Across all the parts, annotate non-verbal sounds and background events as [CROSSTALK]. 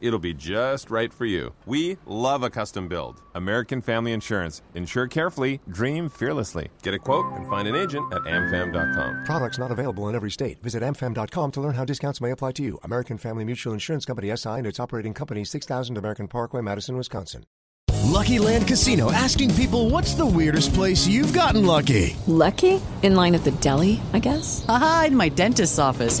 It'll be just right for you. We love a custom build. American Family Insurance. Insure carefully, dream fearlessly. Get a quote and find an agent at amfam.com. Products not available in every state. Visit amfam.com to learn how discounts may apply to you. American Family Mutual Insurance Company SI and its operating company 6000 American Parkway, Madison, Wisconsin. Lucky Land Casino asking people what's the weirdest place you've gotten lucky? Lucky? In line at the deli, I guess? Aha, in my dentist's office.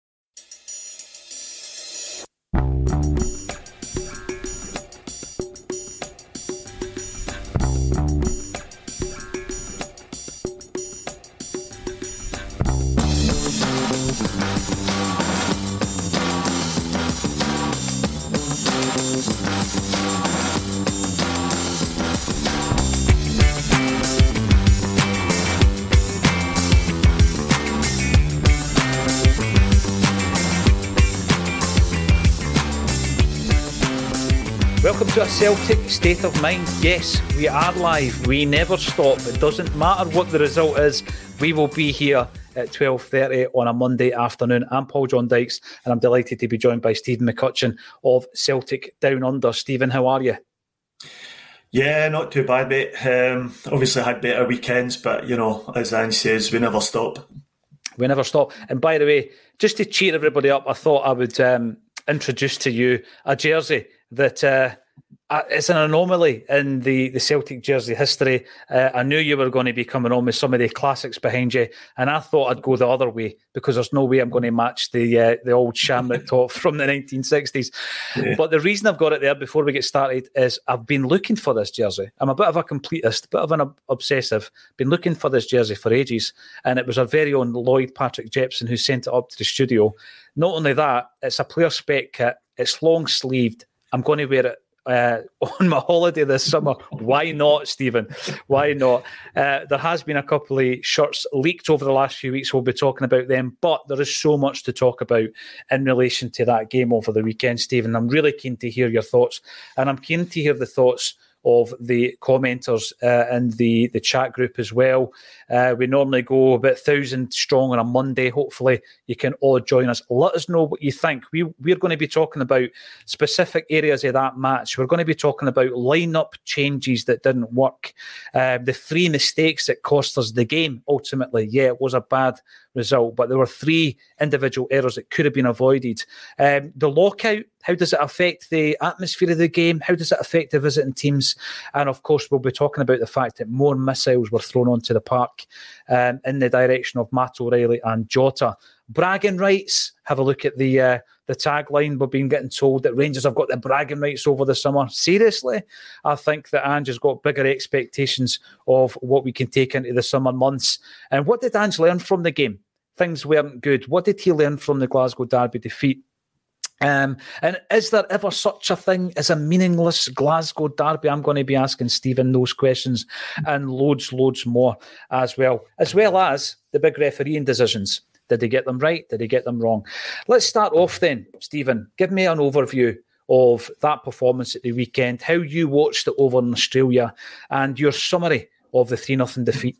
Welcome to a Celtic state of mind. Yes, we are live. We never stop. It doesn't matter what the result is. We will be here at 12.30 on a Monday afternoon. I'm Paul John Dykes and I'm delighted to be joined by Steven McCutcheon of Celtic Down Under. Steven, how are you? Yeah, not too bad, mate. Um, obviously had better weekends, but you know, as Ange says, we never stop. We never stop. And by the way, just to cheer everybody up, I thought I would um, introduce to you a jersey that uh, it's an anomaly in the, the Celtic jersey history. Uh, I knew you were going to be coming on with some of the classics behind you, and I thought I'd go the other way because there's no way I'm going to match the uh, the old Shamrock [LAUGHS] top from the 1960s. Yeah. But the reason I've got it there before we get started is I've been looking for this jersey. I'm a bit of a completist, a bit of an obsessive. Been looking for this jersey for ages, and it was our very own Lloyd Patrick Jepson who sent it up to the studio. Not only that, it's a player spec kit. It's long sleeved. I'm going to wear it uh, [LAUGHS] on my holiday this summer. Why not, Steven? Why not? Uh, there has been a couple of shirts leaked over the last few weeks. We'll be talking about them, but there is so much to talk about in relation to that game over the weekend, Steven. I'm really keen to hear your thoughts, and I'm keen to hear the thoughts of the commenters uh, in the, the chat group as well. Uh, we normally go about thousand strong on a Monday. Hopefully, you can all join us. Let us know what you think. We we're going to be talking about specific areas of that match. We're going to be talking about lineup changes that didn't work, uh, the three mistakes that cost us the game. Ultimately, yeah, it was a bad result, but there were three individual errors that could have been avoided. Um, the lockout, how does it affect the atmosphere of the game? How does it affect the visiting teams? And of course, we'll be talking about the fact that more missiles were thrown onto the park um, in the direction of Matt O'Reilly and Jota. Bragging rights. Have a look at the uh, the tagline. We've been getting told that Rangers have got the bragging rights over the summer. Seriously, I think that Ange has got bigger expectations of what we can take into the summer months. And what did Ange learn from the game? Things weren't good. What did he learn from the Glasgow Derby defeat? Um, and is there ever such a thing as a meaningless Glasgow derby? I'm going to be asking Steven those questions and loads, loads more as well, as well as the big refereeing decisions. Did he get them right? Did he get them wrong? Let's start off then, Steven. Give me an overview of that performance at the weekend, how you watched it over in Australia, and your summary of the 3 0 defeat.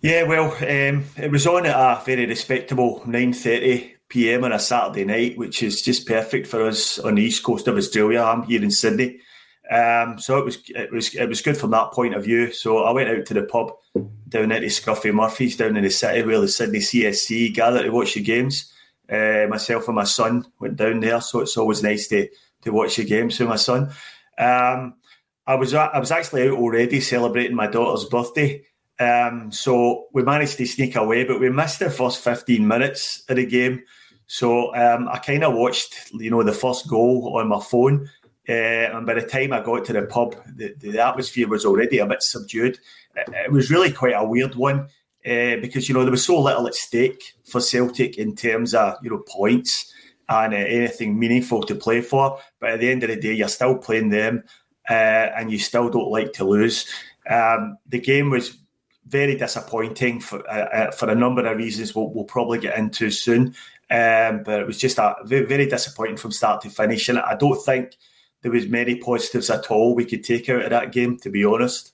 Yeah, well, um, it was on at a very respectable 9.30 p.m. on a Saturday night, which is just perfect for us on the east coast of Australia. I'm here in Sydney. Um, so it was it was it was good from that point of view. So I went out to the pub down at the Scruffy Murphy's down in the city where the Sydney CSC gathered to watch the games. Uh, myself and my son went down there, so it's always nice to to watch the games with my son. Um, I was I was actually out already celebrating my daughter's birthday. Um, so we managed to sneak away, but we missed the first 15 minutes of the game. So um, I kind of watched, you know, the first goal on my phone. Uh, and by the time I got to the pub, the, the atmosphere was already a bit subdued. It, it was really quite a weird one uh, because, you know, there was so little at stake for Celtic in terms of, you know, points and uh, anything meaningful to play for. But at the end of the day, you're still playing them uh, and you still don't like to lose. Um, the game was very disappointing for uh, uh, for a number of reasons we'll, we'll probably get into soon. Um, but it was just a very, very disappointing from start to finish, and I don't think there was many positives at all we could take out of that game. To be honest.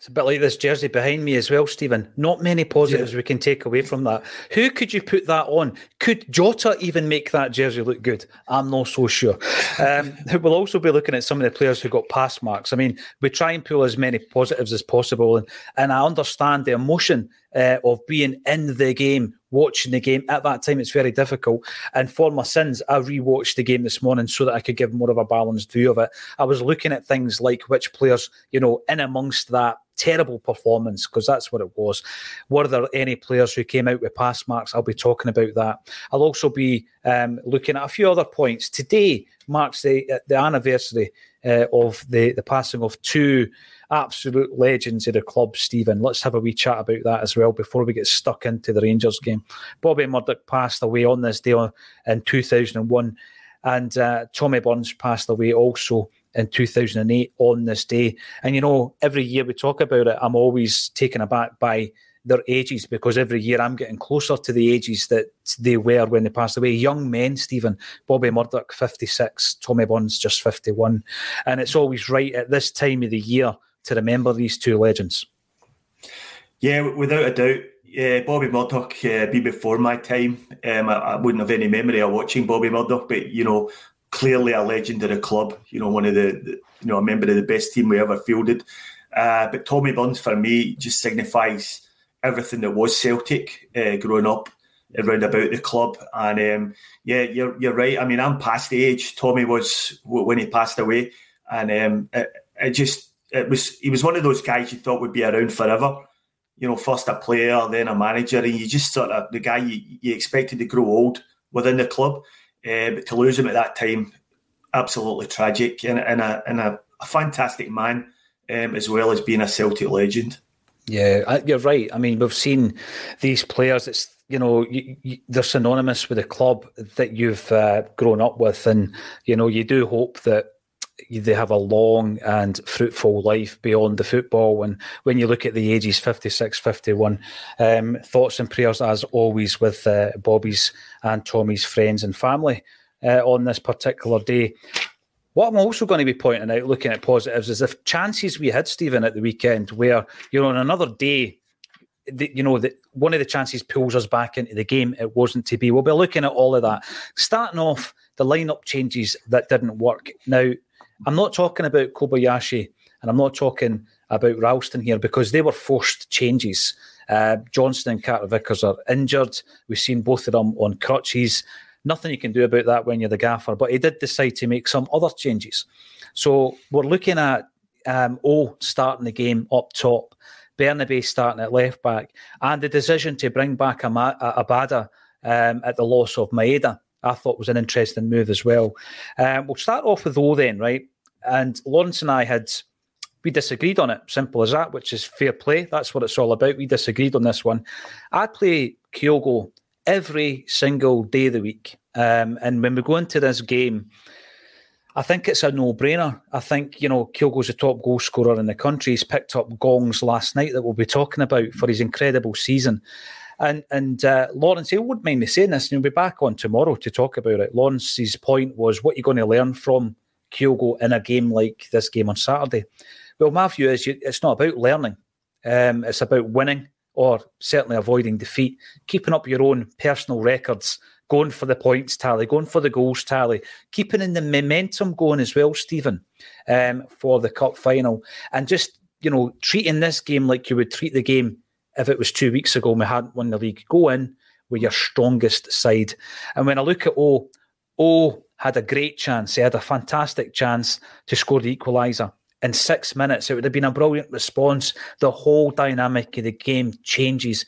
It's a bit like this jersey behind me as well, Steven. Not many positives yeah. we can take away from that. Who could you put that on? Could Jota even make that jersey look good? I'm not so sure. Um, [LAUGHS] we'll also be looking at some of the players who got pass marks. I mean, we try and pull as many positives as possible, and, and I understand the emotion uh, of being in the game, watching the game. At that time, it's very difficult. And for my sins, I rewatched the game this morning so that I could give more of a balanced view of it. I was looking at things like which players, you know, in amongst that terrible performance because that's what it was. Were there any players who came out with pass marks? I'll be talking about that. I'll also be um, looking at a few other points. Today marks the uh, the anniversary uh, of the the passing of two absolute legends of the club, Steven. Let's have a wee chat about that as well before we get stuck into the Rangers game. Bobby Murdoch passed away on this day in 2001, and uh, Tommy Burns passed away also in 2008 on this day. And you know, every year we talk about it, I'm always taken aback by their ages because every year I'm getting closer to the ages that they were when they passed away. Young men, Steven, Bobby Murdoch, 56, Tommy Burns, just 51. And it's always right at this time of the year to remember these two legends. Yeah, without a doubt. Yeah, Bobby Murdoch uh, be before my time. Um, I, I, wouldn't have any memory of watching Bobby Murdoch, but you know, clearly a legend of the club. You know, one of the, the you know a member of the best team we ever fielded. Uh, but Tommy Burns for me just signifies everything that was Celtic uh, growing up around about the club. And um, yeah, you're you're right. I mean, I'm past the age Tommy was when he passed away, and um, it, it just it was he was one of those guys you thought would be around forever. You know, first a player, then a manager, and you just sort of the guy you, you expected to grow old within the club. Uh, but to lose him at that time, absolutely tragic, and, and, a, and a, a fantastic man um, as well as being a Celtic legend. Yeah, you're right. I mean, we've seen these players. It's you know you, you, they're synonymous with the club that you've uh, grown up with, and you know you do hope that they have a long and fruitful life beyond the football. And when you look at the ages 56, 51, um, thoughts and prayers, as always, with uh, Bobby's and Tommy's friends and family uh, on this particular day. What I'm also going to be pointing out, looking at positives, is if chances we had, Steven, at the weekend, where, you know, on another day, the, you know, the, one of the chances pulls us back into the game. It wasn't to be. We'll be looking at all of that. Starting off, the lineup changes that didn't work. Now, I'm not talking about Kobayashi and I'm not talking about Ralston here because they were forced changes. Uh, Johnston and Carter Vickers are injured. We've seen both of them on crutches. Nothing you can do about that when you're the gaffer, but he did decide to make some other changes. So we're looking at um, O starting the game up top, Bernabei starting at left back, and the decision to bring back Abada um, at the loss of Maeda. I thought was an interesting move as well. Um, we'll start off with O then, right? And Lawrence and I had we disagreed on it, simple as that, which is fair play. That's what it's all about. We disagreed on this one. I play Kyogo every single day of the week. Um, and when we go into this game, I think it's a no-brainer. I think you know Kyogo's the top goal scorer in the country. He's picked up gongs last night that we'll be talking about for his incredible season. And and uh, Lawrence, he wouldn't mind me saying this, and he'll be back on tomorrow to talk about it. Lawrence's point was what are you're going to learn from Kyogo in a game like this game on Saturday? Well, my view is you, it's not about learning. Um, it's about winning or certainly avoiding defeat, keeping up your own personal records going for the points tally, going for the goals tally, keeping in the momentum going as well, Steven, um, for the cup final, and just you know treating this game like you would treat the game if it was two weeks ago and we hadn't won the league. Go in with your strongest side, and when I look at O, O had a great chance. He had a fantastic chance to score the equaliser in six minutes. It would have been a brilliant response. The whole dynamic of the game changes.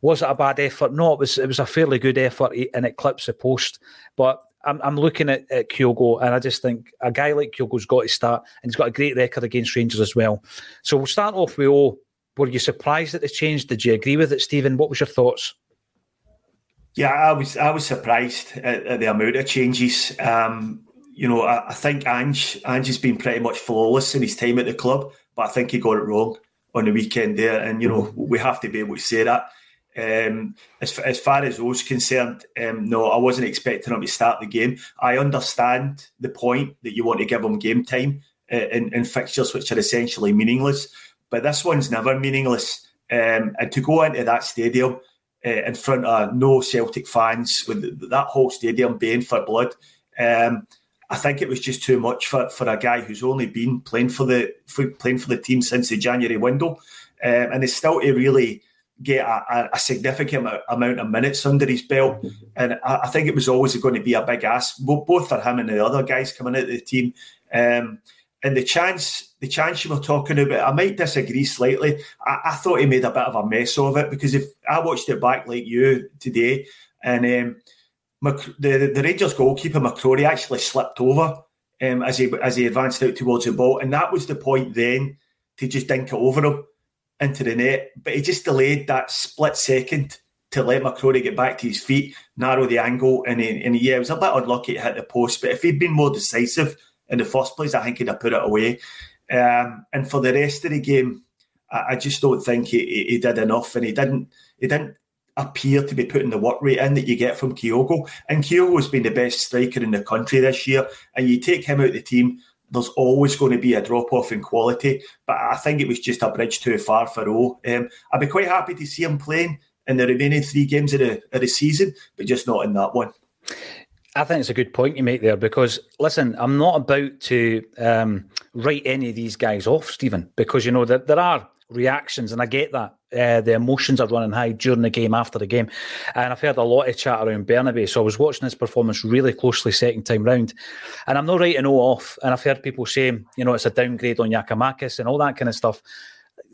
Was it a bad effort? No, it was. It was a fairly good effort, and it clips the post. But I'm, I'm looking at, at Kyogo, and I just think a guy like Kyogo's got to start, and he's got a great record against Rangers as well. So we'll start off with O. Were you surprised at the change? Did you agree with it, Steven? What was your thoughts? Yeah, I was. I was surprised at, at the amount of changes. Um, you know, I, I think Ange Ange has been pretty much flawless in his time at the club, but I think he got it wrong on the weekend there, and you know we have to be able to say that. Um, as, as far as those concerned, um, no, I wasn't expecting him to start the game. I understand the point that you want to give him game time uh, in, in fixtures which are essentially meaningless, but this one's never meaningless. Um, and to go into that stadium uh, in front of no Celtic fans with that whole stadium baying for blood, um, I think it was just too much for, for a guy who's only been playing for the for, playing for the team since the January window, um, and it's still to really get a, a, significant amount of minutes under his belt. And I, I, think it was always going to be a big ask, both for him and the other guys coming out of the team. Um, and the chance, the chance you were talking about, I might disagree slightly. I, I, thought he made a bit of a mess of it because if I watched it back like you today, and um, the the Rangers goalkeeper McCrorie actually slipped over um, as he as he advanced out towards the ball, and that was the point then to just dink it over him into the net. But he just delayed that split second to let McCrorie get back to his feet, narrow the angle, and, he, and yeah, it was a bit unlucky to hit the post. But if he'd been more decisive in the first place, I think he'd have put it away. Um, and for the rest of the game, I, I just don't think he, he, he, did enough, and he didn't he didn't appear to be putting the work rate in that you get from Kyogo. And Kyogo's been the best striker in the country this year, and you take him out of the team there's always going to be a drop off in quality. But I think it was just a bridge too far for O. Um, I'd be quite happy to see him playing in the remaining three games of the, of the season, but just not in that one. I think it's a good point you make there because listen, I'm not about to um, write any of these guys off, Steven, because you know that there are reactions, and I get that. Uh, the emotions are running high during the game, after the game. And I've heard a lot of chat around Bernabei. So I was watching his performance really closely second time round. And I'm not writing O off. And I've heard people saying, you know, it's a downgrade on Giakoumakis and all that kind of stuff.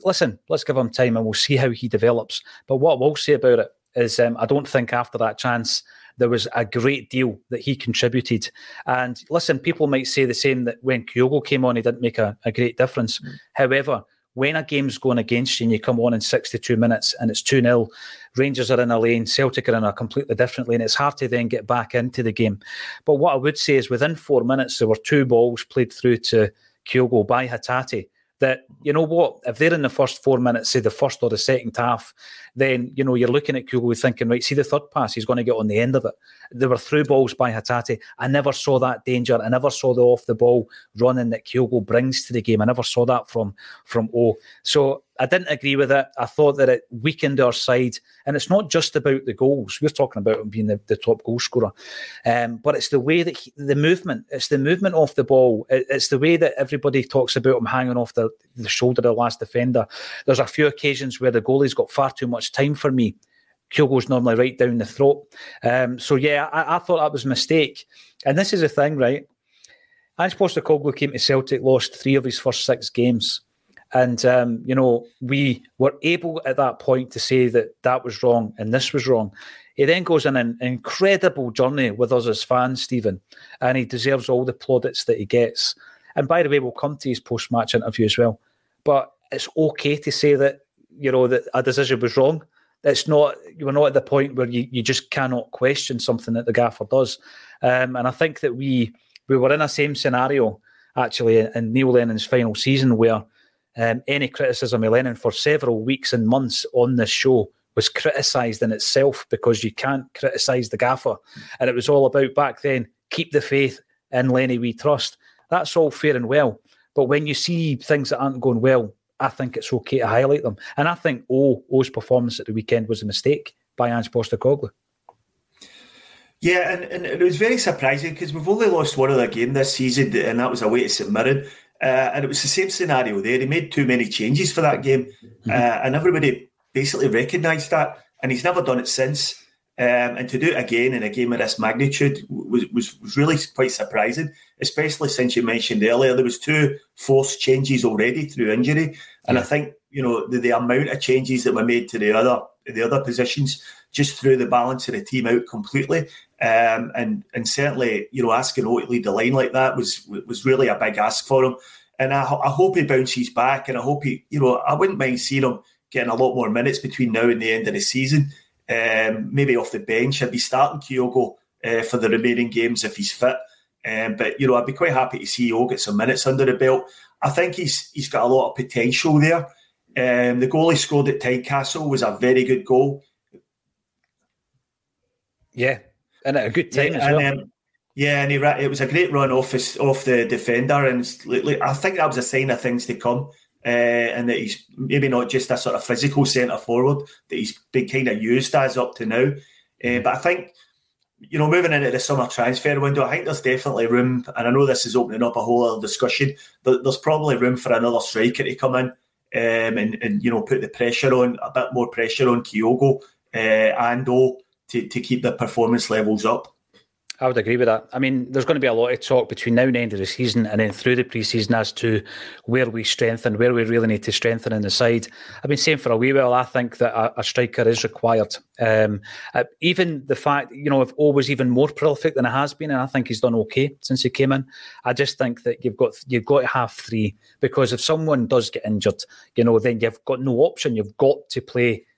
Listen, let's give him time and we'll see how he develops. But what I will say about it is um, I don't think after that chance there was a great deal that he contributed. And listen, people might say the same that when Kyogo came on, he didn't make a, a great difference. Mm. However, when a game's going against you and you come on in 62 minutes and it's 2 0, Rangers are in a lane, Celtic are in a completely different lane. It's hard to then get back into the game. But what I would say is within four minutes, there were two balls played through to Kyogo by Hatate that you know what if they're in the first four minutes say the first or the second half then you know you're looking at Kyogo thinking right see the third pass he's going to get on the end of it there were through balls by Hatate I never saw that danger I never saw the off the ball running that Kyogo brings to the game I never saw that from from O so I didn't agree with it. I thought that it weakened our side. And it's not just about the goals. We're talking about him being the, the top goal scorer. Um, but it's the way that he, the movement, it's the movement off the ball. It, it's the way that everybody talks about him hanging off the, the shoulder of the last defender. There's a few occasions where the goalie's got far too much time for me. Kyogo's normally right down the throat. Um, so, yeah, I, I thought that was a mistake. And this is the thing, right? Ange Postecoglou came to Celtic, lost three of his first six games. And, um, you know, we were able at that point to say that that was wrong and this was wrong. He then goes on an incredible journey with us as fans, Steven, and he deserves all the plaudits that he gets. And by the way, we'll come to his post match interview as well. But it's okay to say that, you know, that a decision was wrong. It's not, you are not at the point where you, you just cannot question something that the gaffer does. Um, and I think that we we were in a same scenario actually in Neil Lennon's final season where um, any criticism of Lennon for several weeks and months on this show was criticised in itself because you can't criticise the gaffer. And it was all about back then keep the faith in Lenny we trust. That's all fair and well. But when you see things that aren't going well, I think it's okay to highlight them. And I think O O's performance at the weekend was a mistake by Ange Postecoglou. Yeah, and, and it was very surprising because we've only lost one other game this season, and that was away to St Mirren. Uh, and it was the same scenario there. He made too many changes for that game, mm-hmm. uh, and everybody basically recognised that. And he's never done it since. Um, and to do it again in a game of this magnitude was, was, was really quite surprising, especially since you mentioned earlier there was two forced changes already through injury, and yeah. I think you know the, the amount of changes that were made to the other the other positions just threw the balance of the team out completely. Um, and and certainly, you know, asking O to lead the line like that was was really a big ask for him. And I, I hope he bounces back, and I hope he, you know, I wouldn't mind seeing him getting a lot more minutes between now and the end of the season. Um, maybe off the bench, I'd be starting Kyogo uh, for the remaining games if he's fit. Um, but you know, I'd be quite happy to see O get some minutes under the belt. I think he's he's got a lot of potential there. Um, the goal he scored at Tynecastle was a very good goal. Yeah, and at a good time yeah, as and, well. Um, yeah, and he it was a great run off his, off the defender, and I think that was a sign of things to come. Uh, and that he's maybe not just a sort of physical centre forward that he's been kind of used as up to now. Uh, but I think, you know, moving into the summer transfer window, I think there's definitely room, and I know this is opening up a whole other discussion, but there's probably room for another striker to come in um, and, and, you know, put the pressure on, a bit more pressure on Kyogo uh, and O to, to keep the performance levels up. I would agree with that. I mean, there's going to be a lot of talk between now and the end of the season and then through the pre-season as to where we strengthen, where we really need to strengthen in the side. I've been saying for a wee while, I think that a, a striker is required. Um, uh, even the fact, you know, if O was even more prolific than it has been, and I think he's done okay since he came in. I just think that you've got you've got to have three because if someone does get injured, you know, then you've got no option. You've got to play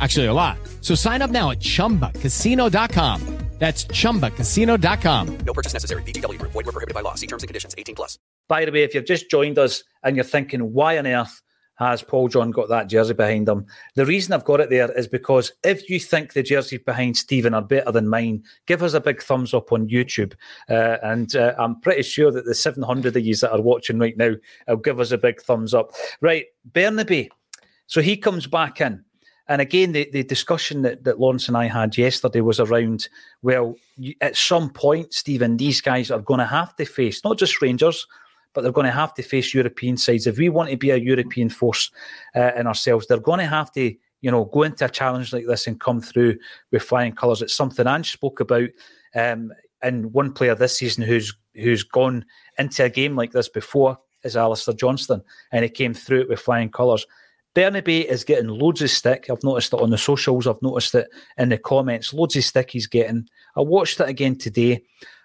Actually, a lot. So sign up now at chumbacasino.com. That's ChumbaCasino.com. No purchase necessary. VGW. Void were prohibited by law. See terms and conditions. 18 plus. By the way, if you've just joined us and you're thinking, why on earth has Paul John got that jersey behind him? The reason I've got it there is because if you think the jerseys behind Steven are better than mine, give us a big thumbs up on YouTube. Uh, and uh, I'm pretty sure that the 700 of you that are watching right now will give us a big thumbs up. Right, Bernabei. So he comes back in. And again, the, the discussion that, that Lawrence and I had yesterday was around well, you, at some point, Steven, these guys are going to have to face not just Rangers, but they're going to have to face European sides. If we want to be a European force uh, in ourselves, they're going to have to, you know, go into a challenge like this and come through with flying colours. It's something Ange spoke about. Um, and one player this season who's who's gone into a game like this before is Alistair Johnston, and he came through it with flying colours. Bernabei is getting loads of stick. I've noticed it on the socials. I've noticed it in the comments. Loads of stick he's getting. I watched it again today.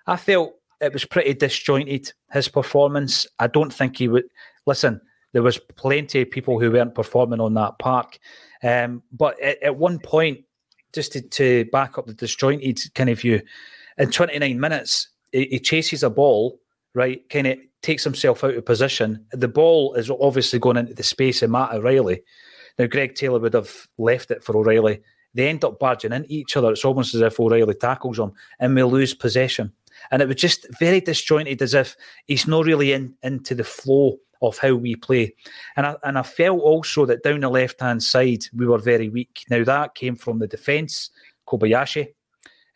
I felt it was pretty disjointed, his performance. I don't think he would. Listen, there was plenty of people who weren't performing on that park. Um, but at, at, one point, just to, to, back up the disjointed kind of view, in 29 minutes, he, he chases a ball, right, kind of takes himself out of position. The ball is obviously going into the space of Matt O'Reilly. Now, Greg Taylor would have left it for O'Reilly. They end up barging into each other. It's almost as if O'Reilly tackles him and we lose possession. And it was just very disjointed, as if he's not really in into the flow of how we play. And I, and I felt also that down the left hand side, we were very weak. Now, that came from the defence, Kobayashi,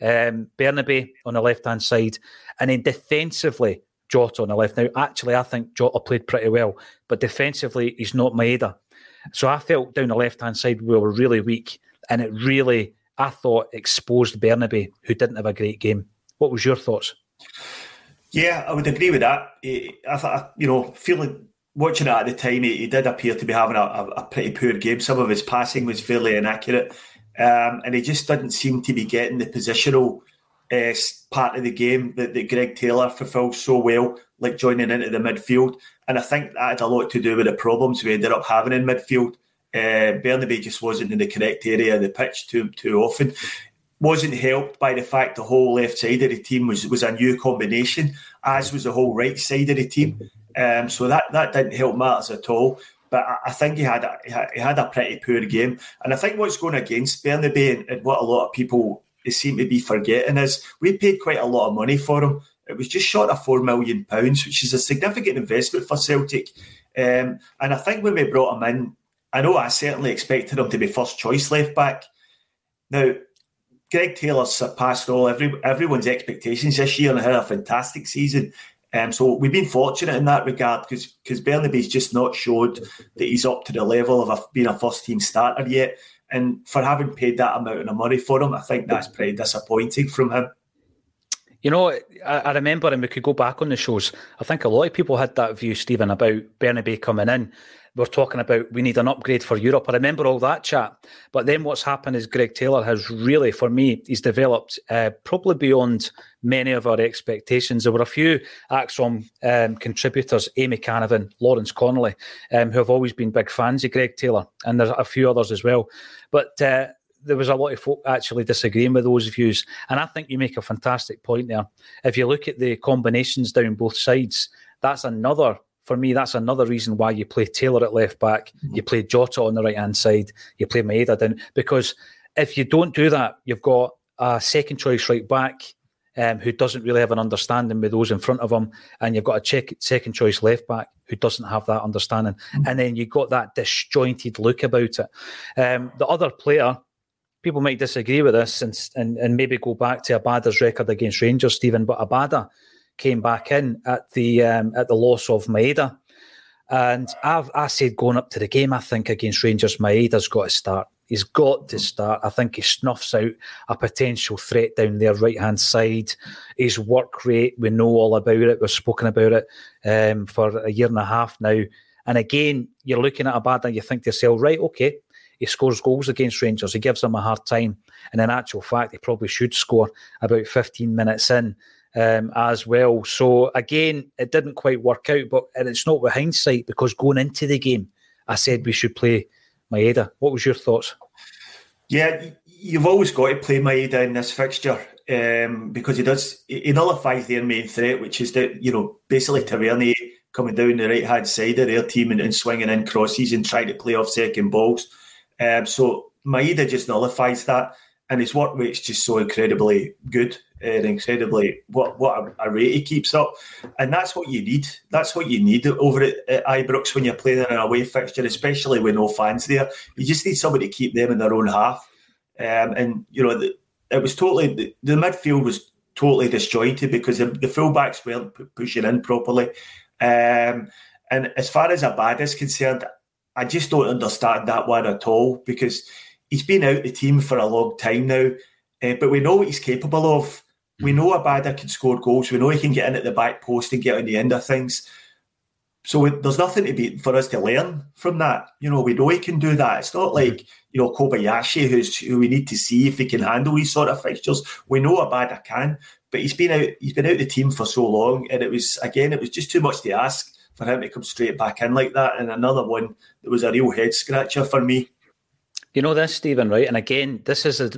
um, Bernabei on the left hand side. And then defensively, Jota on the left. Now, actually, I think Jota played pretty well, but defensively, he's not Maeda. So I felt down the left hand side we were really weak, and it really, I thought, exposed Bernabei, who didn't have a great game. What was your thoughts? Yeah, I would agree with that. I thought, you know, feeling watching it at the time, he, he did appear to be having a, a, a, pretty poor game. Some of his passing was fairly inaccurate, um, and he just didn't seem to be getting the positional uh, part of the game that, that Greg Taylor fulfills so well, like joining into the midfield. And I think that had a lot to do with the problems we ended up having in midfield. Uh, Bernabei just wasn't in the correct area of the pitch too too often. Wasn't helped by the fact the whole left side of the team was was a new combination, as was the whole right side of the team. Um, so that, that didn't help matters at all. But I, I think he had, a, he had a pretty poor game. And I think what's going against Bernabei and, and what a lot of people seem to be forgetting is we paid quite a lot of money for him. It was just short of four million pounds, which is a significant investment for Celtic. Um, and I think when we brought him in, I know I certainly expected him to be first choice left back. Now, Greg Taylor surpassed all every everyone's expectations this year and had a fantastic season. Um, so we've been fortunate in that regard because because Bernabei's just not showed that he's up to the level of a, being a first team starter yet. And for having paid that amount of money for him, I think that's pretty disappointing from him. You know, I, I, remember, and we could go back on the shows. I think a lot of people had that view, Steven, about Bernabei coming in we're talking about we need an upgrade for Europe. I remember all that chat. But then what's happened is Greg Taylor has really, for me, he's developed uh, probably beyond many of our expectations. There were a few ACSOM um, contributors, Amy Canavan, Lawrence Connolly, um, who have always been big fans of Greg Taylor, and there's a few others as well. But uh, there was a lot of folk actually disagreeing with those views. And I think you make a fantastic point there. If you look at the combinations down both sides, that's another for me, that's another reason why you play Taylor at left back, you play Jota on the right hand side, you play Maeda down. Because if you don't do that, you've got a second choice right back um, who doesn't really have an understanding with those in front of him, and you've got a check, second choice left back who doesn't have that understanding, mm-hmm. and then you've got that disjointed look about it. Um, the other player, people might disagree with this and, and, and maybe go back to Abada's record against Rangers, Steven, but Abada came back in at the um, at the loss of Maeda. And I've I said going up to the game, I think against Rangers, Maeda's got to start. He's got to start. I think he snuffs out a potential threat down their right hand side. His work rate, we know all about it. We've spoken about it um, for a year and a half now. And again, you're looking at Abada and you think to yourself, right, okay, he scores goals against Rangers. He gives them a hard time. And in actual fact, he probably should score about 15 minutes in um, as well. So again, it didn't quite work out, but and it's not with hindsight because going into the game, I said we should play Maeda. What was your thoughts? Yeah, you've always got to play Maeda in this fixture um, because he does he nullifies their main threat, which is that you know basically Tavernier coming down the right hand side of their team and, and, swinging in crosses and trying to play off second balls. Um, so Maeda just nullifies that, and his work rate's just so incredibly good and incredibly what what a, a, rate he keeps up, and that's what you need. That's what you need over at, at Ibrox when you're playing in an away fixture, especially with no fans there. You just need somebody to keep them in their own half. Um, and you know, the, it was totally the, the, midfield was totally disjointed because the, the fullbacks weren't p- pushing in properly. Um, and as far as Abada is concerned, I just don't understand that one at all because he's been out the team for a long time now. Uh, but we know what he's capable of. We know Abada can score goals. We know he can get in at the back post and get on the end of things. So there's nothing to be for us to learn from that. You know, we know he can do that. It's not like you know Kobayashi, who's who we need to see if he can handle these sort of fixtures. We know Abada can, but he's been out. He's been out the team for so long, and it was again, it was just too much to ask for him to come straight back in like that. And another one that was a real head scratcher for me. You know this, Steven, right? And again, this is a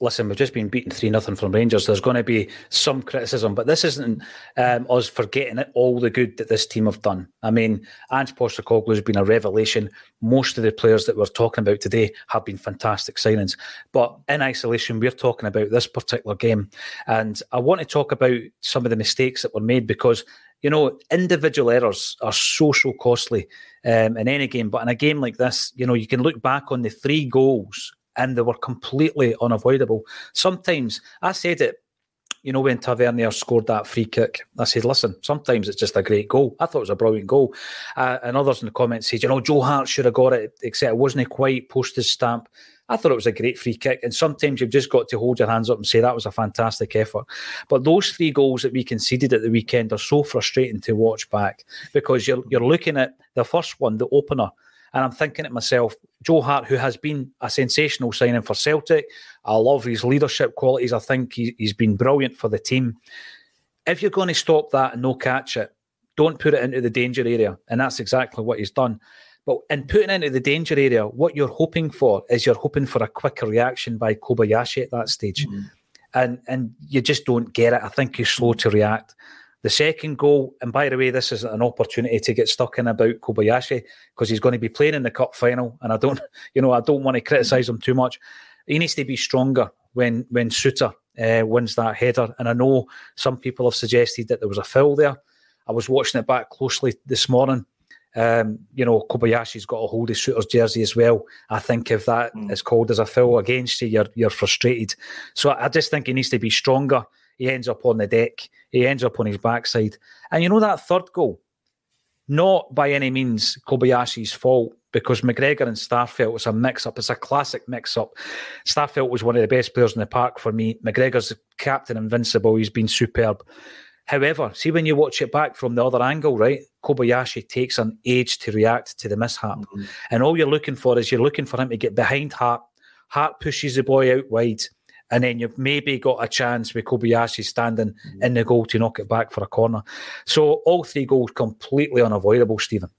listen, we've just been beaten 3 nothing from Rangers. There's going to be some criticism, but this isn't um, us forgetting all the good that this team have done. I mean, Ange Postecoglou has been a revelation. Most of the players that we're talking about today have been fantastic signings. But in isolation, we're talking about this particular game. And I want to talk about some of the mistakes that were made because you know, individual errors are so, so costly um, in any game. But in a game like this, you know, you can look back on the three goals and they were completely unavoidable. Sometimes I said it, you know, when Tavernier scored that free kick, I said, listen, sometimes it's just a great goal. I thought it was a brilliant goal. Uh, and others in the comments said, you know, Joe Hart should have got it, except it wasn't quite postage stamp. I thought it was a great free kick. And sometimes you've just got to hold your hands up and say that was a fantastic effort. But those three goals that we conceded at the weekend are so frustrating to watch back because you're, you're looking at the first one, the opener, and I'm thinking to myself, Joe Hart, who has been a sensational signing for Celtic, I love his leadership qualities. I think he, has been brilliant for the team. If you're going to stop that and no catch it, don't put it into the danger area. And that's exactly what he's done. But in putting into the danger area, what you're hoping for is you're hoping for a quicker reaction by Kobayashi at that stage. Mm-hmm. And and you just don't get it. I think he's slow to react. The second goal, and by the way, this is an opportunity to get stuck in about Kobayashi because he's going to be playing in the cup final, and I don't, [LAUGHS] you know, I don't want to criticise him too much. He needs to be stronger when when Souttar uh, wins that header, and I know some people have suggested that there was a foul there. I was watching it back closely this morning. Um, you know, Kobayashi's got a hold of Souttar's jersey as well. I think if that mm. is called as a foul against you, you're you're frustrated. So I just think he needs to be stronger. He ends up on the deck. He ends up on his backside. And you know that third goal, not by any means Kobayashi's fault because McGregor and Starfelt was a mix-up. It's a classic mix-up. Starfelt was one of the best players in the park for me. McGregor's captain invincible. He's been superb. However, see when you watch it back from the other angle, right? Kobayashi takes an age to react to the mishap. Mm-hmm. And all you're looking for is you're looking for him to get behind Hart. Hart pushes the boy out wide. And then you've maybe got a chance with Kobayashi standing mm-hmm. in the goal to knock it back for a corner. So all three goals completely unavoidable, Steven.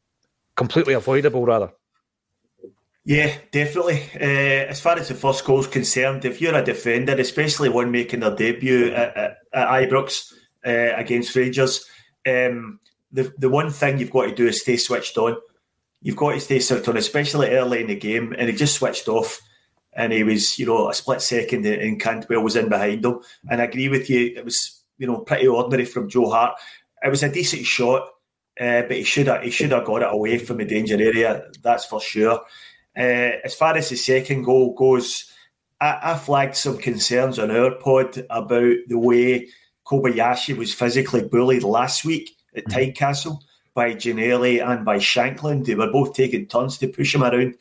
Completely avoidable, rather. Yeah, definitely. Uh, as far as the first goal is concerned, if you're a defender, especially one making their debut at, at, at Ibrox, uh, against Rangers. Um, the the one thing you've got to do is stay switched on. You've got to stay switched on, especially early in the game. And he just switched off, and he was, you know, a split second, and Cantwell was in behind him. And I agree with you, it was, you know, pretty ordinary from Joe Hart. It was a decent shot, uh, but he should have he should have got it away from the danger area. That's for sure. Uh, as far as the second goal goes, I, I flagged some concerns on our pod about the way Kobayashi was physically bullied last week at mm-hmm. Tynecastle by Ginnelly and by Shankland. They were both taking turns to push him around.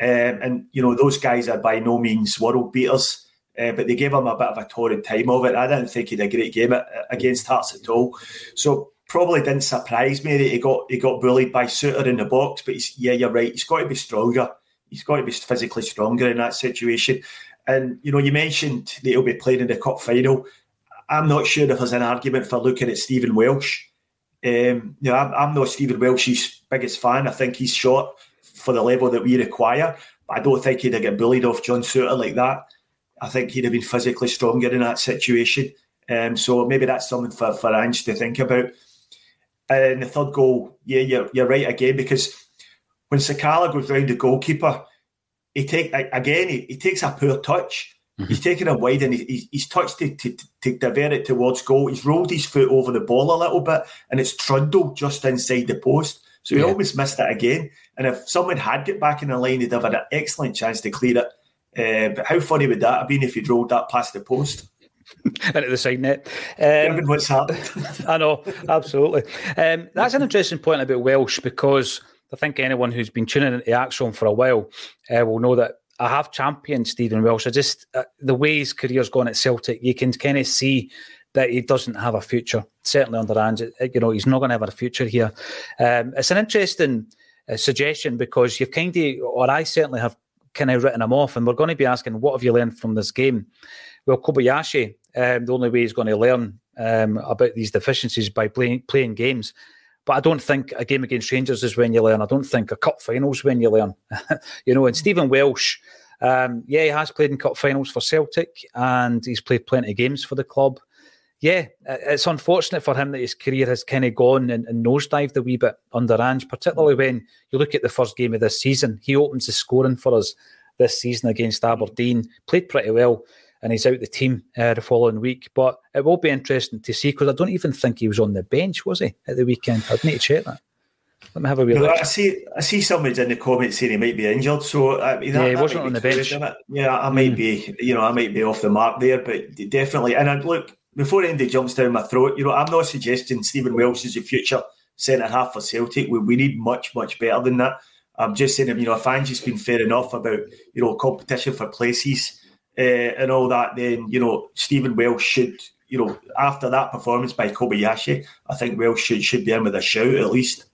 Um, and, you know, those guys are by no means world beaters, uh, but they gave him a bit of a torrid time of it. I didn't think he had a great game against Hearts at all. So probably didn't surprise me that he got he got bullied by Souttar in the box. But yeah, you're right. He's got to be stronger. He's got to be physically stronger in that situation. And you know, you mentioned that he'll be playing in the cup final. I'm not sure if there's an argument for looking at Stephen Welsh. Um, you know, I'm, I'm not Stephen Welsh's biggest fan. I think he's short for the level that we require. But I don't think he'd have get bullied off John Souttar like that. I think he'd have been physically stronger in that situation. Um, so maybe that's something for, for Ange to think about. And the third goal, yeah, you're, you're right again, because when Sakala goes round the goalkeeper, he take again, he, he takes a poor touch Mm-hmm. He's taken it wide and he's, he's touched to, to, to divert it towards goal. He's rolled his foot over the ball a little bit and it's trundled just inside the post. So he yeah. almost missed it again. And if someone had get back in the line, he'd have had an excellent chance to clear it. Uh, but how funny would that have been if he'd rolled that past the post? [LAUGHS] into the side net. Um, what's happened. [LAUGHS] I know, absolutely. Um, that's an interesting point about Welsh because I think anyone who's been tuning into ACSOM for a while uh, will know that I have championed Stephen Welsh. I just uh, the way his career's gone at Celtic, you can kind of see that he doesn't have a future. Certainly under Ange, you know, he's not going to have a future here. Um, it's an interesting uh, suggestion because you've kind of, or I certainly have kind of written him off, and we're going to be asking, what have you learned from this game? Well, Kobayashi, um, the only way he's going to learn um, about these deficiencies by playing playing games. But I don't think a game against Rangers is when you learn. I don't think a cup finals when you learn. [LAUGHS] you know, and Stephen Welsh, um, yeah, he has played in cup finals for Celtic and he's played plenty of games for the club. Yeah, it's unfortunate for him that his career has kind of gone and, and nosedived a wee bit under Ange, particularly when you look at the first game of this season. He opens the scoring for us this season against Aberdeen, played pretty well and he's out the team uh, the following week. But it will be interesting to see because I don't even think he was on the bench, was he, at the weekend? I'd need to check that. Let me have a wee look. I see. I see somebody's in the comments saying he might be injured. So I mean, that, yeah, he wasn't on the bench. Yeah, I might mm. be. You know, I might be off the mark there, but definitely. And I, look before Andy jumps down my throat. You know, I'm not suggesting Stephen Welsh is the future centre half for Celtic. We, we need much, much better than that. I'm just saying, you know, if Ange's been fair enough about you know competition for places uh, and all that, then you know Stephen Welsh should, you know, after that performance by Kobayashi, I think Welsh should should be in with a shout at least.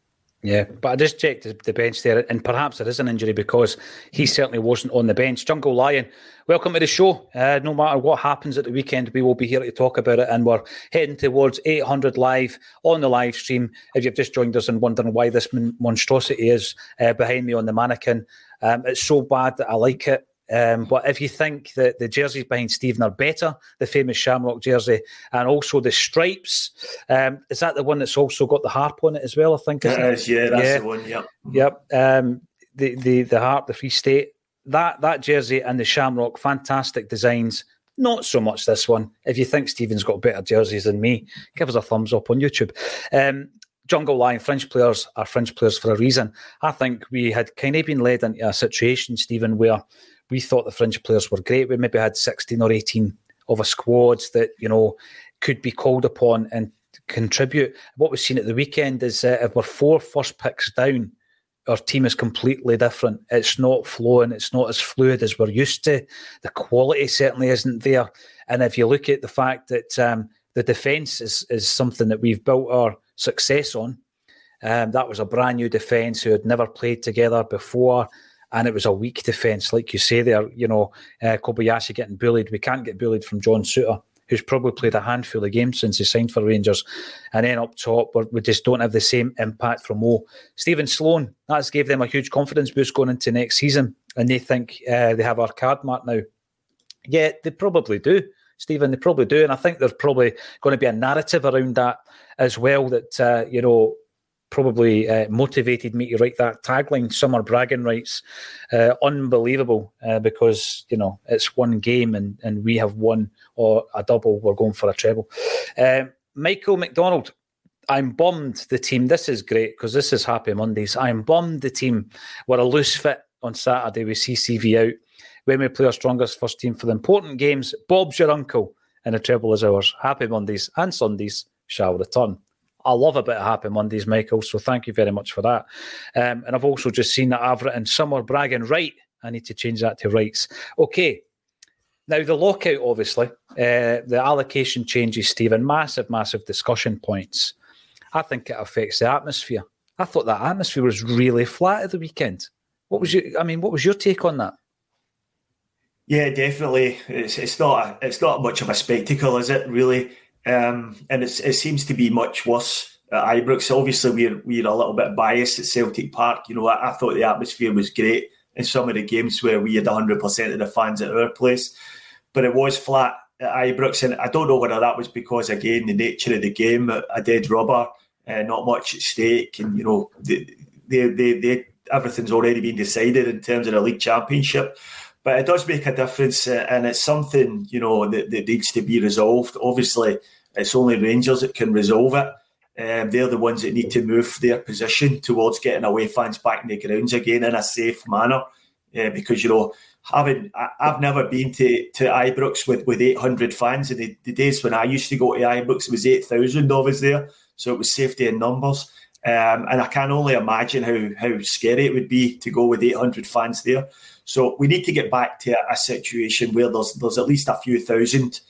Yeah, but I just checked the bench there, and perhaps there is an injury because he certainly wasn't on the bench. Jungle Lion, welcome to the show. Uh, no matter what happens at the weekend, we will be here to talk about it, and we're heading towards 800 live on the live stream. If you've just joined us and wondering why this monstrosity is uh, behind me on the mannequin, um, it's so bad that I like it. Um, but if you think that the jerseys behind Steven are better, the famous Shamrock jersey, and also the stripes, um, is that the one that's also got the harp on it as well? I think it is. Yeah, that's yeah. the one. Yep. Yep. Um, the the the harp, the Free State, that that jersey and the Shamrock, fantastic designs. Not so much this one. If you think Steven's got better jerseys than me, give us a thumbs up on YouTube. Um, Jungle Lion, French players are French players for a reason. I think we had kind of been led into a situation, Steven, where we thought the fringe players were great. We maybe had 16 or 18 of a squad that, you know, could be called upon and contribute. What we've seen at the weekend is uh, if we're four first picks down, our team is completely different. It's not flowing. It's not as fluid as we're used to. The quality certainly isn't there. And if you look at the fact that um, the defence is, is something that we've built our success on, um, that was a brand new defence who had never played together before. And it was a weak defence, like you say there. You know, uh, Kobayashi getting bullied. We can't get bullied from John Souttar who's probably played a handful of games since he signed for Rangers. And then up top, we just don't have the same impact from Mo. Stephen Sloan, that's gave them a huge confidence boost going into next season. And they think uh, they have our card mark now. Yeah, they probably do. Steven, they probably do. And I think there's probably going to be a narrative around that as well that, uh, you know, probably uh, motivated me to write that tagline. Summer bragging rights, uh, unbelievable uh, because you know it's one game and and we have won or a double. We're going for a treble. Um, Michael McDonald. I'm bummed the team. This is great because this is Happy Mondays. I'm bummed the team were a loose fit on Saturday with CCV out. When we play our strongest first team for the important games, Bob's your uncle and a treble is ours. Happy Mondays and Sundays shall return. I love a bit of Happy Mondays, Michael. So thank you very much for that. Um, and I've also just seen that I've written Summer bragging right. I need to change that to rights. Okay. Now, the lockout, obviously, uh, the allocation changes, Steven, massive, massive discussion points. I think it affects the atmosphere. I thought that atmosphere was really flat at the weekend. What was your, I mean, what was your take on that? Yeah, definitely. It's, it's not it's not much of a spectacle, is it? Really, um, and it seems to be much worse at Ibrox. Obviously, we're we're a little bit biased at Celtic Park. You know, I, I thought the atmosphere was great in some of the games where we had 100% of the fans at our place, but it was flat at Ibrox, and I don't know whether that was because again the nature of the game, a dead rubber, uh, not much at stake, and you know, they, they, they, they everything's already been decided in terms of the league championship but it does make a difference, uh, and it's something you know that, that, needs to be resolved. Obviously, it's only Rangers that can resolve it. Um, they're the ones that need to move their position towards getting away fans back in the grounds again in a safe manner, uh, because you know having I, have never been to to Ibrox with with 800 fans. In the, the days when I used to go to Ibrox, it was 8,000 of us there, so it was safety in numbers. Um, and I can only imagine how how scary it would be to go with 800 fans there. So we need to get back to a, a situation where there's there's at least a few thousand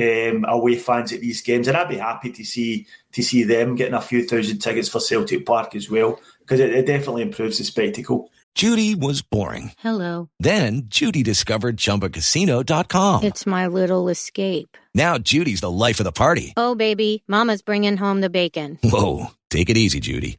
um, away fans at these games, and I'd be happy to see to see them getting a few thousand tickets for Celtic Park as well because it, it definitely improves the spectacle. Judy was boring. Hello. Then Judy discovered ChumbaCasino.com. It's my little escape. Now Judy's the life of the party. Oh baby, Mama's bringing home the bacon. Whoa, take it easy, Judy.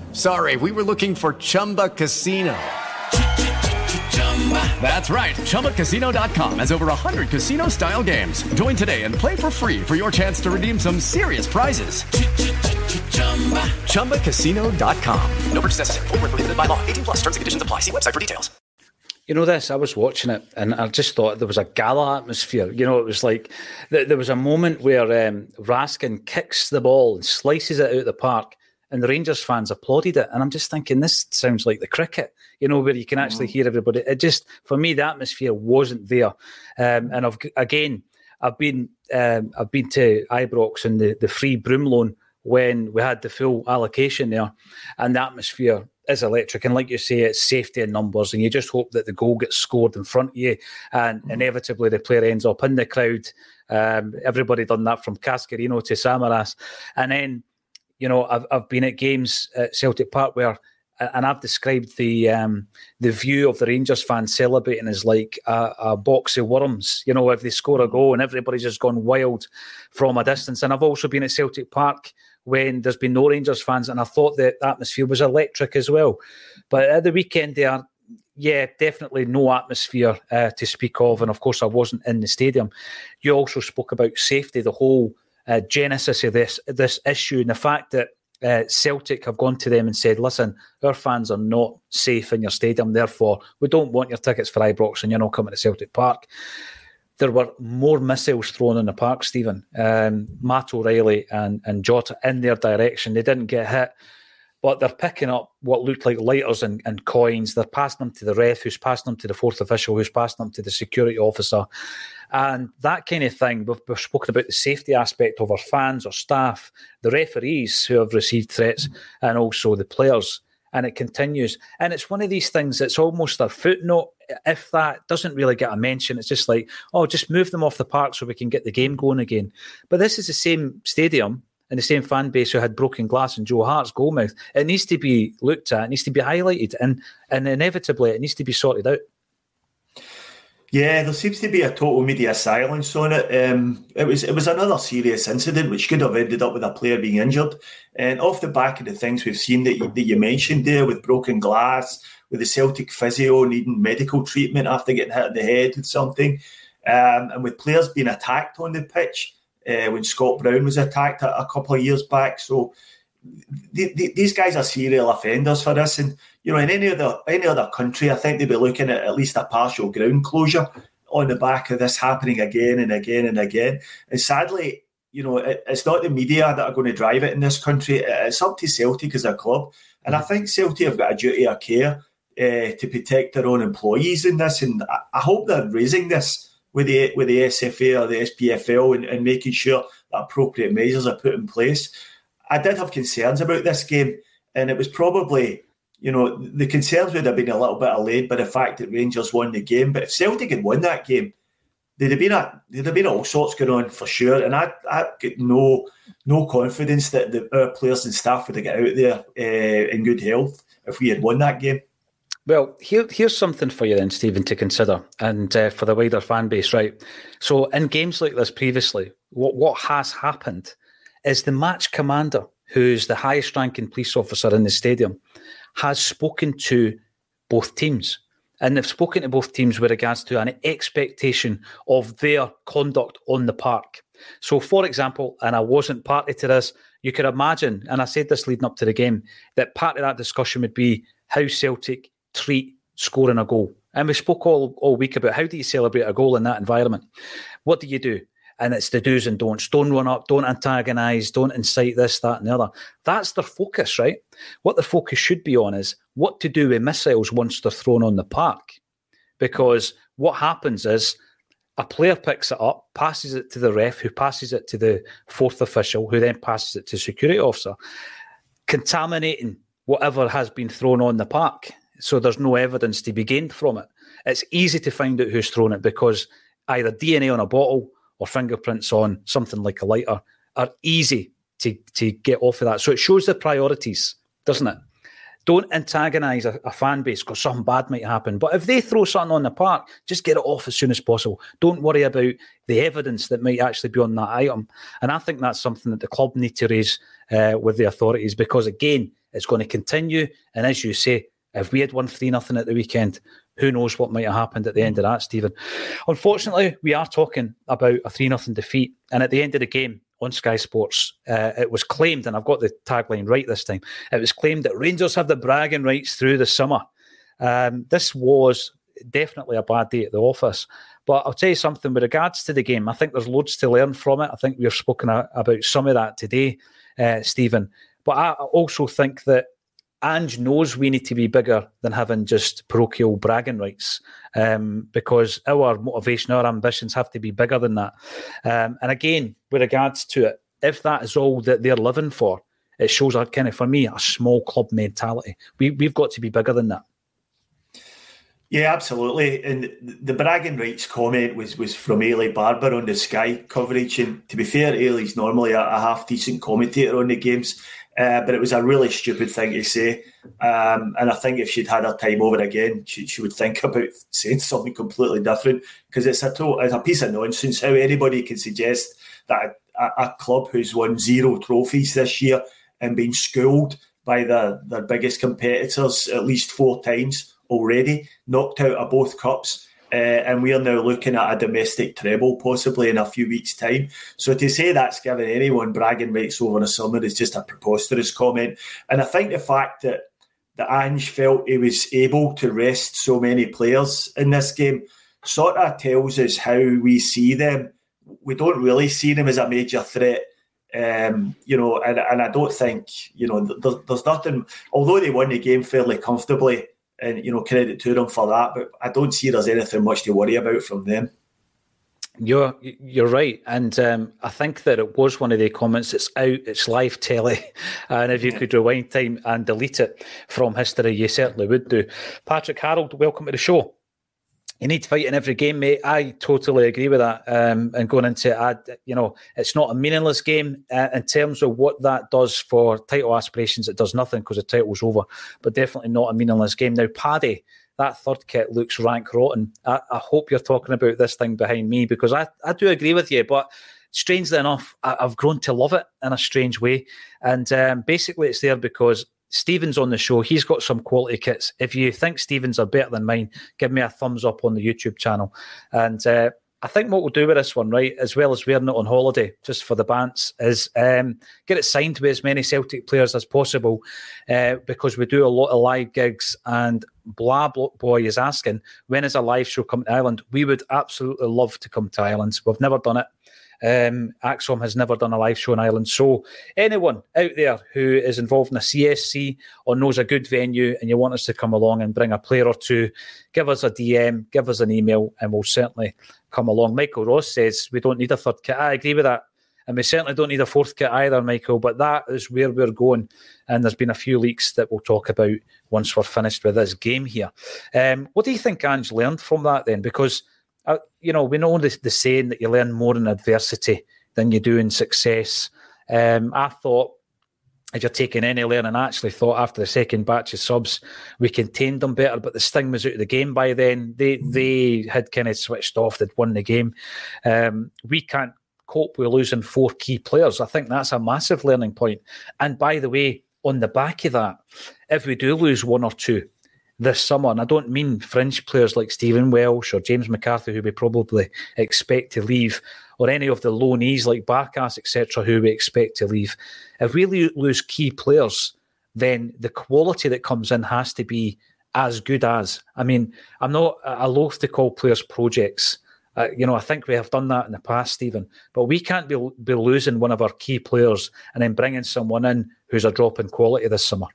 Sorry, we were looking for Chumba Casino. That's right. ChumbaCasino.com has over 100 casino style games. Join today and play for free for your chance to redeem some serious prizes. ChumbaCasino.com. No purchase necessary. Full prohibited by law. 18 plus terms and conditions apply. See website for details. You know this, I was watching it and I just thought there was a gala atmosphere. You know, it was like there was a moment where um, Raskin kicks the ball and slices it out of the park and the Rangers fans applauded it. And I'm just thinking, this sounds like the cricket, you know, where you can actually mm. hear everybody. It just, for me, the atmosphere wasn't there. Um, and I've again, I've been, um, I've been to Ibrox and the the free Broomloan when we had the full allocation there, and the atmosphere is electric. And like you say, it's safety in numbers, and you just hope that the goal gets scored in front of you, and mm. inevitably the player ends up in the crowd. Um, everybody done that from Cascarino to Samaras, and then you know I've I've been at games at Celtic Park where and I've described the um, the view of the Rangers fans celebrating as like a, a, box of worms. You know, if they score a goal and everybody's just gone wild from a distance. And I've also been at Celtic Park when there's been no Rangers fans, and I thought the atmosphere was electric as well. But at the weekend, there, yeah, definitely no atmosphere uh, to speak of. And of course, I wasn't in the stadium. You also spoke about safety, the whole uh, genesis of this this issue, and the fact that uh, Celtic have gone to them and said, listen, our fans are not safe in your stadium, therefore, we don't want your tickets for Ibrox and you're not coming to Celtic Park. There were more missiles thrown in the park, Steven. Um, Matt O'Riley and, and Jota in their direction. They didn't get hit, but they're picking up what looked like lighters and, and coins. They're passing them to the ref, who's passing them to the fourth official, who's passing them to the security officer. And that kind of thing, we've, we've spoken about the safety aspect of our fans or staff, the referees who have received threats, and also the players. And it continues. And it's one of these things that's almost a footnote. If that doesn't really get a mention, it's just like, oh, just move them off the park so we can get the game going again. But this is the same stadium and the same fan base who had broken glass and Joe Hart's goalmouth. It needs to be looked at, it needs to be highlighted, and, and inevitably it needs to be sorted out. Yeah, there seems to be a total media silence on it. Um, it was it was another serious incident which could have ended up with a player being injured. And off the back of the things we've seen that you, that you mentioned there, with broken glass, with the Celtic physio needing medical treatment after getting hit in the head with something, um, and with players being attacked on the pitch uh, when Scott Brown was attacked a, a couple of years back. So the, the, these guys are serial offenders for this, and you know, in any other any other country, I think they'd be looking at at least a partial ground closure on the back of this happening again and again and again. And sadly, you know, it, it's not the media that are going to drive it in this country. It's up to Celtic as a club, and I think Celtic have got a duty of care uh, to protect their own employees in this. And I, I, hope they're raising this with the with the SFA or the SPFL and, and making sure that appropriate measures are put in place. I did have concerns about this game, and it was probably you know, the concerns would have been a little bit allayed by the fact that Rangers won the game. But if Celtic had won that game, there'd have been a there'd have been all sorts going on for sure. And I I get no no confidence that the, our players and staff would have got out there uh, in good health if we had won that game. Well, here, here's something for you then, Steven, to consider, and uh, for the wider fan base, right? So, in games like this previously, what what has happened is the match commander, who's the highest ranking police officer in the stadium, has spoken to both teams. And they've spoken to both teams with regards to an expectation of their conduct on the park. So, for example, and I wasn't party to this, you could imagine, and I said this leading up to the game, that part of that discussion would be how Celtic treat scoring a goal. And we spoke all, all week about how do you celebrate a goal in that environment? What do you do? And it's the do's and don'ts. Don't run up, don't antagonise, don't incite this, that, and the other. That's their focus, right? What the focus should be on is what to do with missiles once they're thrown on the park. Because what happens is a player picks it up, passes it to the ref, who passes it to the fourth official, who then passes it to security officer, contaminating whatever has been thrown on the park. So there's no evidence to be gained from it. It's easy to find out who's thrown it because either DNA on a bottle or fingerprints on something like a lighter are easy to, to get off of that. So it shows the priorities, doesn't it? Don't antagonise a, a, fan base because something bad might happen. But if they throw something on the park, just get it off as soon as possible. Don't worry about the evidence that might actually be on that item. And I think that's something that the club need to raise uh, with the authorities because, again, it's going to continue. And as you say, if we had won 3 nothing at the weekend, who knows what might have happened at the end of that, Steven. Unfortunately, we are talking about a 3 0 defeat. And at the end of the game on Sky Sports, uh, it was claimed, and I've got the tagline right this time, it was claimed that Rangers have the bragging rights through the summer. Um, this was definitely a bad day at the office. But I'll tell you something with regards to the game, I think there's loads to learn from it. I think we've spoken about some of that today, uh, Steven. But I also think that Ange knows we need to be bigger than having just parochial bragging rights um, because our motivation, our ambitions have to be bigger than that. Um, and again, with regards to it, if that is all that they're living for, it shows a kind of for me a small club mentality. We we've got to be bigger than that. Yeah, absolutely. And the bragging rights comment was was from Eilidh Barbour on the Sky coverage. And to be fair, Eilidh's normally a, a half decent commentator on the games, uh, but it was a really stupid thing to say. Um, and I think if she'd had her time over again, she, she would think [LAUGHS] about saying something completely different because it's a it's a piece of nonsense how anybody can suggest that a, a club who's won zero trophies this year and been schooled by their, their biggest competitors at least four times already, knocked out of both cups. Uh, and we are now looking at a domestic treble possibly in a few weeks' time. So to say that's giving anyone bragging rights over the summer is just a preposterous comment. And I think the fact that that Ange felt he was able to rest so many players in this game sort of tells us how we see them. We don't really see them as a major threat. Um, you know, and, and I don't think, you know, there, there's nothing, although they won the game fairly comfortably, and you know credit to them for that. But I don't see there's anything much to worry about from them. You're you're right, and um, I think that it was one of the comments. It's out, it's live telly, [LAUGHS] and if you could rewind time and delete it from history, you certainly would do. Patrick Harold, welcome to the show you need to fight in every game, mate. I totally agree with that. Um, and going into it, you know, it's not a meaningless game uh, in terms of what that does for title aspirations. It does nothing because the title's over, but definitely not a meaningless game. Now, Paddy, that third kit looks rank rotten. I, I hope you're talking about this thing behind me because I, I do agree with you, but strangely enough, I, have grown to love it in a strange way. And um, basically, it's there because Stevens on the show. He's got some quality kits. If you think Stevens are better than mine, give me a thumbs up on the YouTube channel. And uh, I think what we'll do with this one, right, as well as wearing it on holiday, just for the bants, is um, get it signed with as many Celtic players as possible uh, because we do a lot of live gigs. And Blah Boy is asking, when is a live show coming to Ireland? We would absolutely love to come to Ireland. We've never done it. Um, ACSOM has never done a live show in Ireland. So, anyone out there who is involved in a CSC or knows a good venue and you want us to come along and bring a player or two, give us a DM, give us an email, and we'll certainly come along. Michael Ross says we don't need a third kit. I agree with that. And we certainly don't need a fourth kit either, Michael, but that is where we're going. And there's been a few leaks that we'll talk about once we're finished with this game here. Um, what do you think Ange learned from that then? Because uh, you know, we know the, the saying that you learn more in adversity than you do in success. Um, I thought if you're taking any learning, I actually thought after the second batch of subs, we contained them better, but the sting was out of the game by then. They they had kind of switched off, they'd won the game. Um, we can't cope with losing four key players. I think that's a massive learning point. And by the way, on the back of that, if we do lose one or two, this summer. And I don't mean fringe players like Stephen Welsh or James McCarthy, who we probably expect to leave, or any of the loanees like Barkas, etc., who we expect to leave. If we lose key players, then the quality that comes in has to be as good as. I mean, I'm not, I loathe to call players projects. Uh, you know, I think we have done that in the past, Steven. But we can't be, be losing one of our key players and then bringing someone in who's a drop in quality this summer.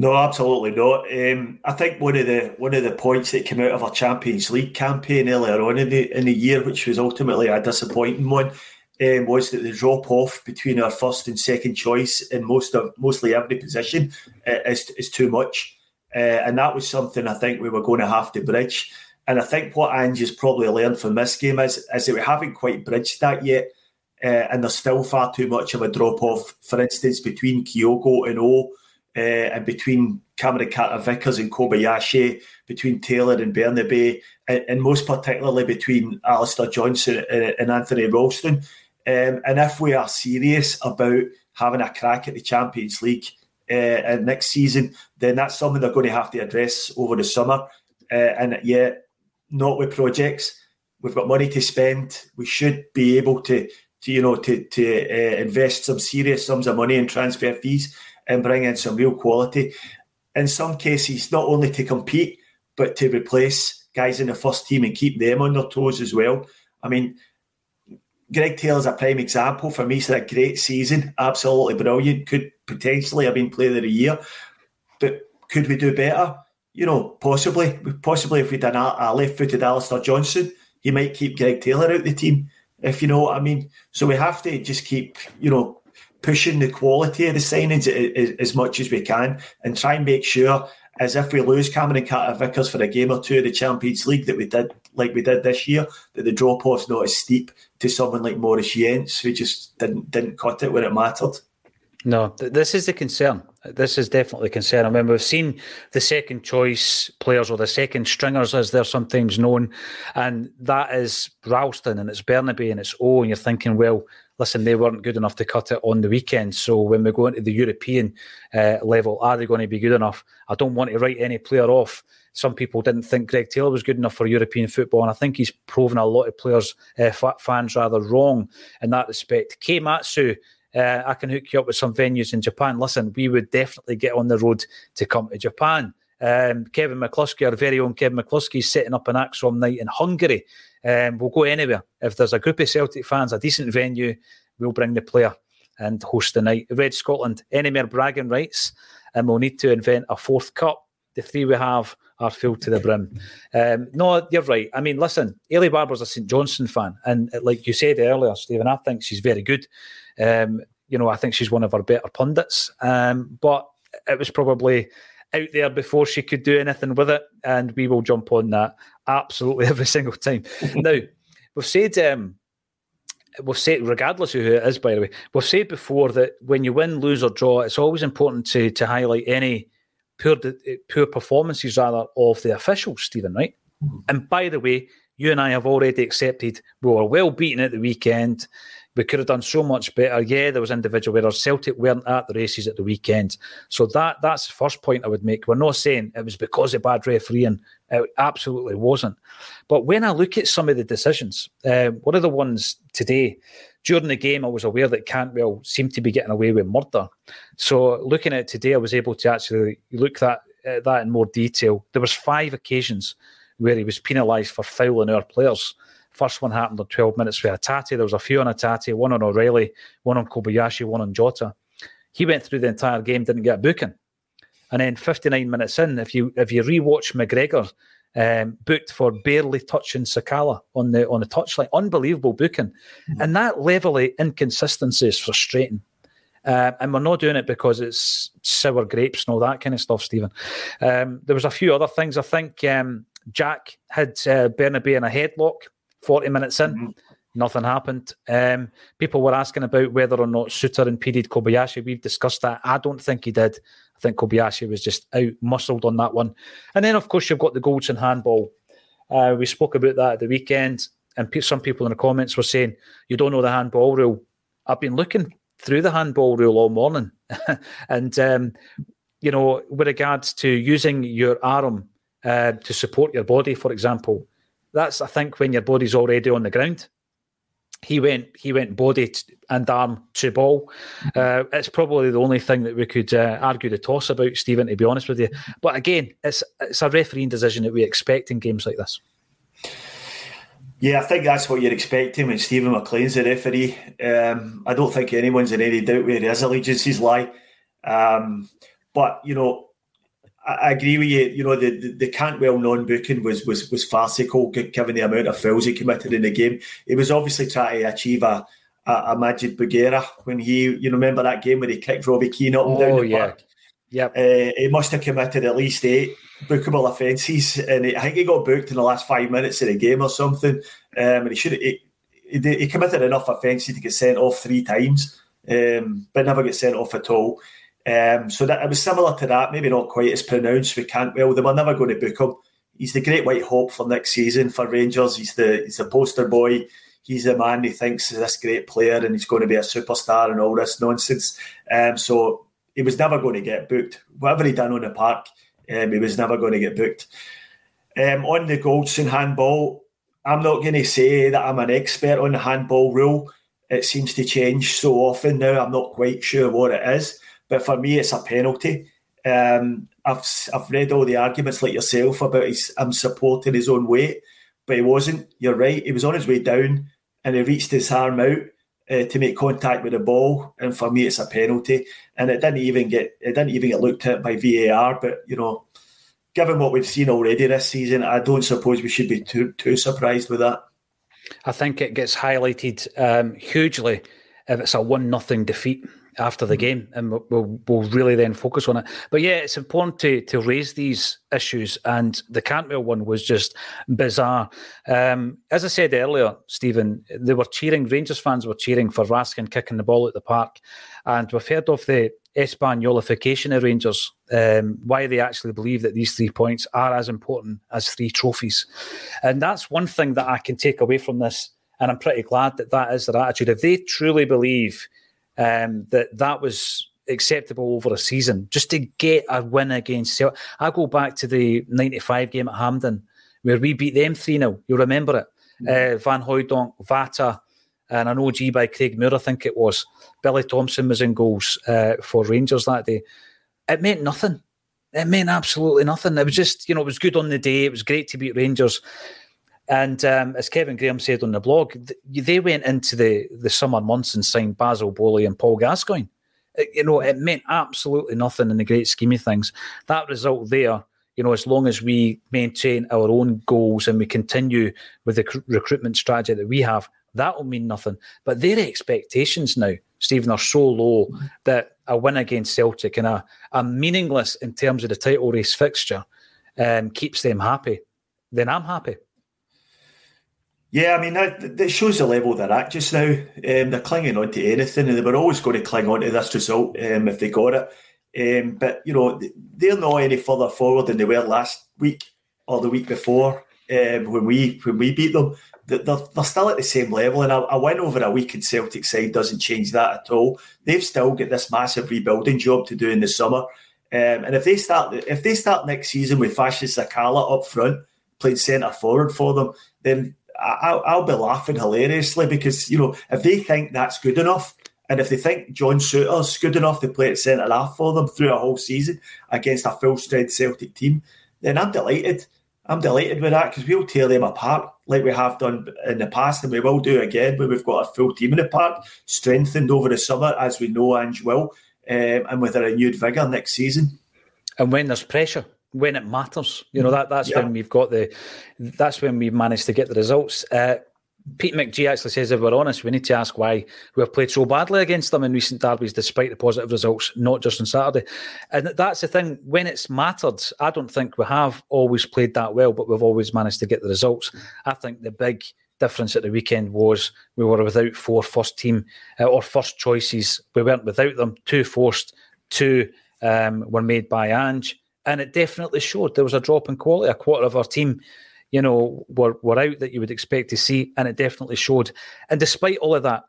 No, absolutely not. Um, I think one of the one of the points that came out of our Champions League campaign earlier on in the in the year, which was ultimately a disappointing one, um, was that the drop off between our first and second choice in most of mostly every position uh, is is too much, uh, and that was something I think we were going to have to bridge. And I think what Ange has probably learned from this game is is that we haven't quite bridged that yet. Uh, and there's still far too much of a drop off, for instance, between Kyogo and O uh, and between Cameron Carter Vickers and Kobayashi, between Taylor and Bernabei, and, and most particularly between Alistair Johnston and, and Anthony Ralston. Um, and if we are serious about having a crack at the Champions League uh, next season, then that's something they're going to have to address over the summer. Uh, and yet, not with projects. We've got money to spend. We should be able to, to you know, to to uh, invest some serious sums of money in transfer fees and bring in some real quality. In some cases, not only to compete, but to replace guys in the first team and keep them on their toes as well. I mean, Greg Taylor's a prime example. For me, he's had a great season, absolutely brilliant. Could potentially have been player of the year, but could we do better? You know, possibly. Possibly if we'd done a, a left-footed Alistair Johnston, he might keep Greg Taylor out the team. If you know what I mean. So we have to just keep, you know, pushing the quality of the signings as, much as we can and try and make sure as if we lose Cameron Carter Vickers for a game or two of the Champions League that we did like we did this year, that the drop off's not as steep to someone like Moritz Jenz, who just didn't didn't cut it when it mattered. No, th- this is the concern. This is definitely a concern. I mean, we've seen the second choice players or the second stringers, as they're sometimes known, and that is Ralston and it's Bernabei and it's O, and you're thinking, well, listen, they weren't good enough to cut it on the weekend. So when we go into the European uh, level, are they going to be good enough? I don't want to write any player off. Some people didn't think Greg Taylor was good enough for European football, and I think he's proven a lot of players, uh, fans rather wrong in that respect. K Matsu uh, I can hook you up with some venues in Japan. Listen, we would definitely get on the road to come to Japan. Um, Kevin McCluskey, our very own Kevin McCluskey, is setting up an ACSOM night in Hungary. Um, we'll go anywhere. If there's a group of Celtic fans, a decent venue, we'll bring the player and host the night. Red Scotland, any more bragging rights, and we'll need to invent a fourth cup. The three we have are filled to the brim. Um, no, you're right. I mean, listen, Eilidh Barbour's a St Johnstone fan, and like you said earlier, Steven, I think she's very good. Um, you know, I think she's one of our better pundits. Um, but it was probably out there before she could do anything with it, and we will jump on that absolutely [LAUGHS] every single time. Mhm. now, we've said, um, we've said, regardless of who it is, by the way, we've said before that when you win, lose, or draw, it's always important to to highlight any poor eh, poor performances rather of the officials, Steven. Right? Mm-hmm. And by the way, you and I have already accepted we were well beaten at the weekend. We could have done so much better. Yeah, there was individual errors. Celtic weren't at the races at the weekend. So that that's the first point I would make. We're not saying it was because of bad refereeing. It absolutely wasn't. But when I look at some of the decisions, uh, one of the ones today, during the game, I was aware that Cantwell seemed to be getting away with murder. So looking at it today, I was able to actually look at that in more detail. There was five occasions where he was penalised for fouling our players. First one happened on 12 minutes with Hatate. There was a few on Hatate, one on O'Riley, one on Kobayashi, one on Jota. He went through the entire game, didn't get a booking. And then 59 minutes in, if you if you rewatch McGregor, um, booked for barely touching Sakala on the on the touchline, unbelievable booking, mm-hmm. and that level of inconsistency is frustrating. Uh, and we're not doing it because it's sour grapes and all that kind of stuff, Steven. Um, there was a few other things. I think um, Jack had uh, Bernabei in a headlock 40 minutes in, mm-hmm. nothing happened. Um, people were asking about whether or not Souttar impeded Kobayashi. We've discussed that. I don't think he did. I think Kobayashi was just out muscled on that one. And then, of course, you've got the goals and handball. Uh, we spoke about that at the weekend, and some people in the comments were saying, You don't know the handball rule. I've been looking through the handball rule all morning. [LAUGHS] and, um, you know, with regards to using your arm uh, to support your body, for example, that's I think when your body's already on the ground. He went he went body and arm to ball. Uh, it's probably the only thing that we could uh, argue the toss about, Steven. To be honest with you, but again, it's it's a refereeing decision that we expect in games like this. Yeah, I think that's what you're expecting when Steven McLean's the referee. Um, I don't think anyone's in any doubt where his allegiances lie. Um, but you know, I agree with you. You know, the, the, the Cantwell non-booking was was was farcical given the amount of fouls he committed in the game. He was obviously trying to achieve a a, a Madjid Bougherra when he, you remember that game where he kicked Robbie Keane up and oh, down the yeah. park. Yep. Uh, he must have committed at least eight bookable offences, and he, I think he got booked in the last five minutes of the game or something. Um, and he should he, he, he committed enough offences to get sent off three times, um, but never get sent off at all. Um, so that it was similar to that, maybe not quite as pronounced with Cantwell. They were never going to book him. He's the great white hope for next season for Rangers. He's the he's the poster boy. He's the man he thinks is this great player and he's going to be a superstar and all this nonsense. Um, so he was never going to get booked. Whatever he done on the park, um, he was never going to get booked. Um, on the Goldson handball, I'm not going to say that I'm an expert on the handball rule. It seems to change so often now. I'm not quite sure what it is. But for me, it's a penalty. Um, I've I've read all the arguments like yourself about his, him supporting his own weight, but he wasn't. You're right. He was on his way down and he reached his arm out uh, to make contact with the ball, and for me, it's a penalty. And it didn't even get it didn't even get looked at by VAR. But you know, given what we've seen already this season, I don't suppose we should be too too surprised with that. I think it gets highlighted um, hugely if it's a one nothing defeat after the game, and we'll, we'll, really then focus on it. But yeah, it's important to to raise these issues, and the Cantwell one was just bizarre. Um, as I said earlier, Steven, they were cheering. Rangers fans were cheering for Raskin kicking the ball at the park, and we've heard of the Espanyolification of Rangers. Um, why they actually believe that these three points are as important as three trophies, and that's one thing that I can take away from this. And I'm pretty glad that that is their attitude. If they truly believe um, that that was acceptable over a season just to get a win against Celtic. I go back to the 95 game at Hampden where we beat them 3 0. You'll remember it. Mm-hmm. Uh, Van Hooijdonk, Vata, and an OG by Craig Moore, I think it was. Billy Thompson was in goals uh, for Rangers that day. It meant nothing. It meant absolutely nothing. It was just, you know, it was good on the day. It was great to beat Rangers. And um, as Kevin Graham said on the blog, th- they went into the, the summer months and signed Basil Boli and Paul Gascoigne. It, you know, it meant absolutely nothing in the great scheme of things. That result there, you know, as long as we maintain our own goals and we continue with the c- recruitment strategy that we have, that will mean nothing. But their expectations now, Steven, are so low that a win against Celtic and a, a meaningless in terms of the title race fixture um, keeps them happy. Then I'm happy. Yeah, I mean that, that shows the level they're at just now. Um, they're clinging on to anything, and they were always going to cling on to this result um, if they got it. Um, but you know they're not any further forward than they were last week or the week before um, when we when we beat them. They're, they're still at the same level, and a win over a weakened Celtic side doesn't change that at all. They've still got this massive rebuilding job to do in the summer, um, and if they start if they start next season with Fashion Sakala up front, playing centre forward for them, then I'll, I'll be laughing hilariously because you know if they think that's good enough, and if they think John Souttar's good enough to play at centre half for them through a whole season against a full strength Celtic team, then I'm delighted. I'm delighted with that because we'll tear them apart like we have done in the past, and we will do again when we've got a full team in the park, strengthened over the summer as we know Ange will, um, and with a renewed vigour next season. And when there's pressure, when it matters. You know that that's yeah. when we've got the that's when we've managed to get the results. Uh, Pete McGee actually says, if we're honest, we need to ask why we've played so badly against them in recent derbies, despite the positive results, not just on Saturday. And that's the thing. When it's mattered, I don't think we have always played that well, but we've always managed to get the results. I think the big difference at the weekend was we were without four first team uh, or first choices. We weren't without them. Two forced, two um, were made by Ange and it definitely showed. There was a drop in quality. A quarter of our team, you know, were were out that you would expect to see, and it definitely showed. And despite all of that,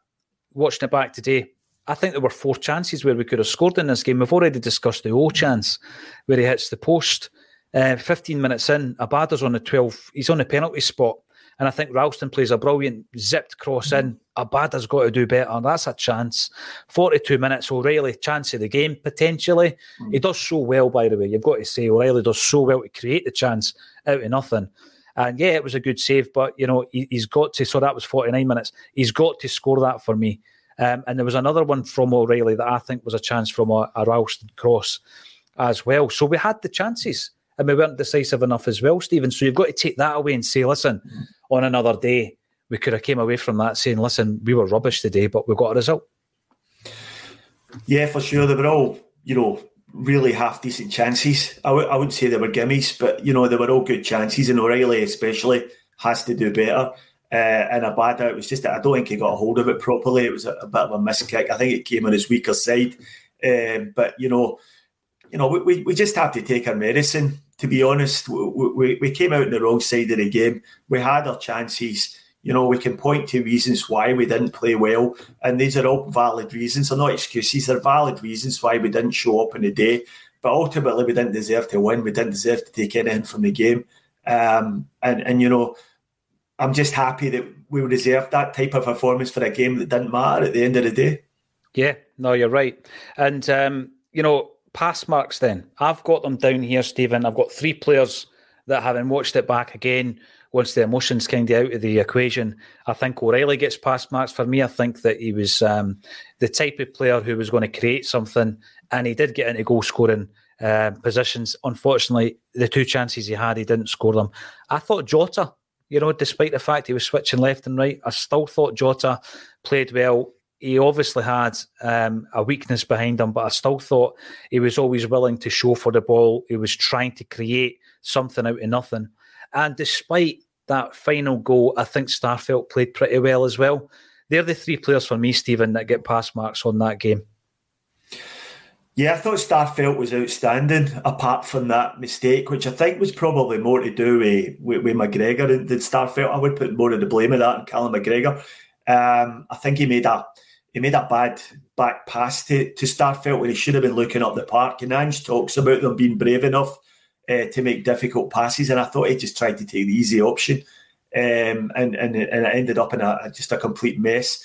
watching it back today, I think there were four chances where we could have scored in this game. We've already discussed the O chance where he hits the post. Uh, 15 minutes in, Abada's on the 12. He's on the penalty spot. And I think Ralston plays a brilliant zipped cross in. Abada's got to do better. That's a chance. 42 minutes, O'Riley, chance of the game, potentially. Mm. He does so well, by the way. You've got to say, O'Riley does so well to create the chance out of nothing. And yeah, it was a good save, but, you know, he, has got to, so that was 49 minutes. He's got to score that for me. Um, and there was another one from O'Riley that I think was a chance from a, a Ralston cross as well. So we had the chances and we weren't decisive enough as well, Steven. So you've got to take that away and say, listen, on another day, we could have came away from that saying, listen, we were rubbish today, but we got a result. Yeah, for sure. They were all, you know, really half decent chances. I w- I wouldn't say they were gimmies, but, you know, they were all good chances. And O'Riley, especially, has to do better. Uh, and Abada, it was just that I don't think he got a hold of it properly. It was a, a bit of a miss kick. I think it came on his weaker side. Um, but, you know, you know, we, we just have to take our medicine. To be honest, we, we, came out on the wrong side of the game. We had our chances you know, we can point to reasons why we didn't play well, and these are all valid reasons. They're not excuses. They're valid reasons why we didn't show up in the day. But ultimately, we didn't deserve to win. We didn't deserve to take anything from the game. Um, and and you know, I'm just happy that we reserved that type of performance for a game that didn't matter at the end of the day. Yeah, no, you're right. And um, you know, pass marks. Then I've got them down here, Steven. I've got three players that, having watched it back again, once the emotions kind of out of the equation, I think O'Riley gets past marks for me. I think that he was um, the type of player who was going to create something, and he did get into goal scoring uh, positions. Unfortunately, the two chances he had, he didn't score them. I thought Jota, you know, despite the fact he was switching left and right, I still thought Jota played well. He obviously had um, a weakness behind him, but I still thought he was always willing to show for the ball. He was trying to create something out of nothing. And despite that final goal, I think Starfelt played pretty well as well. They're the three players for me, Steven, that get pass marks on that game. Yeah, I thought Starfelt was outstanding, apart from that mistake, which I think was probably more to do with, with, with McGregor than Starfelt. I would put more of the blame of that on Callum McGregor. Um, I think he made a he made a bad back pass to, to Starfelt when he should have been looking up the park. And Ange talks about them being brave enough uh, to make difficult passes, and I thought he just tried to take the easy option, um, and, and and it ended up in a just a complete mess.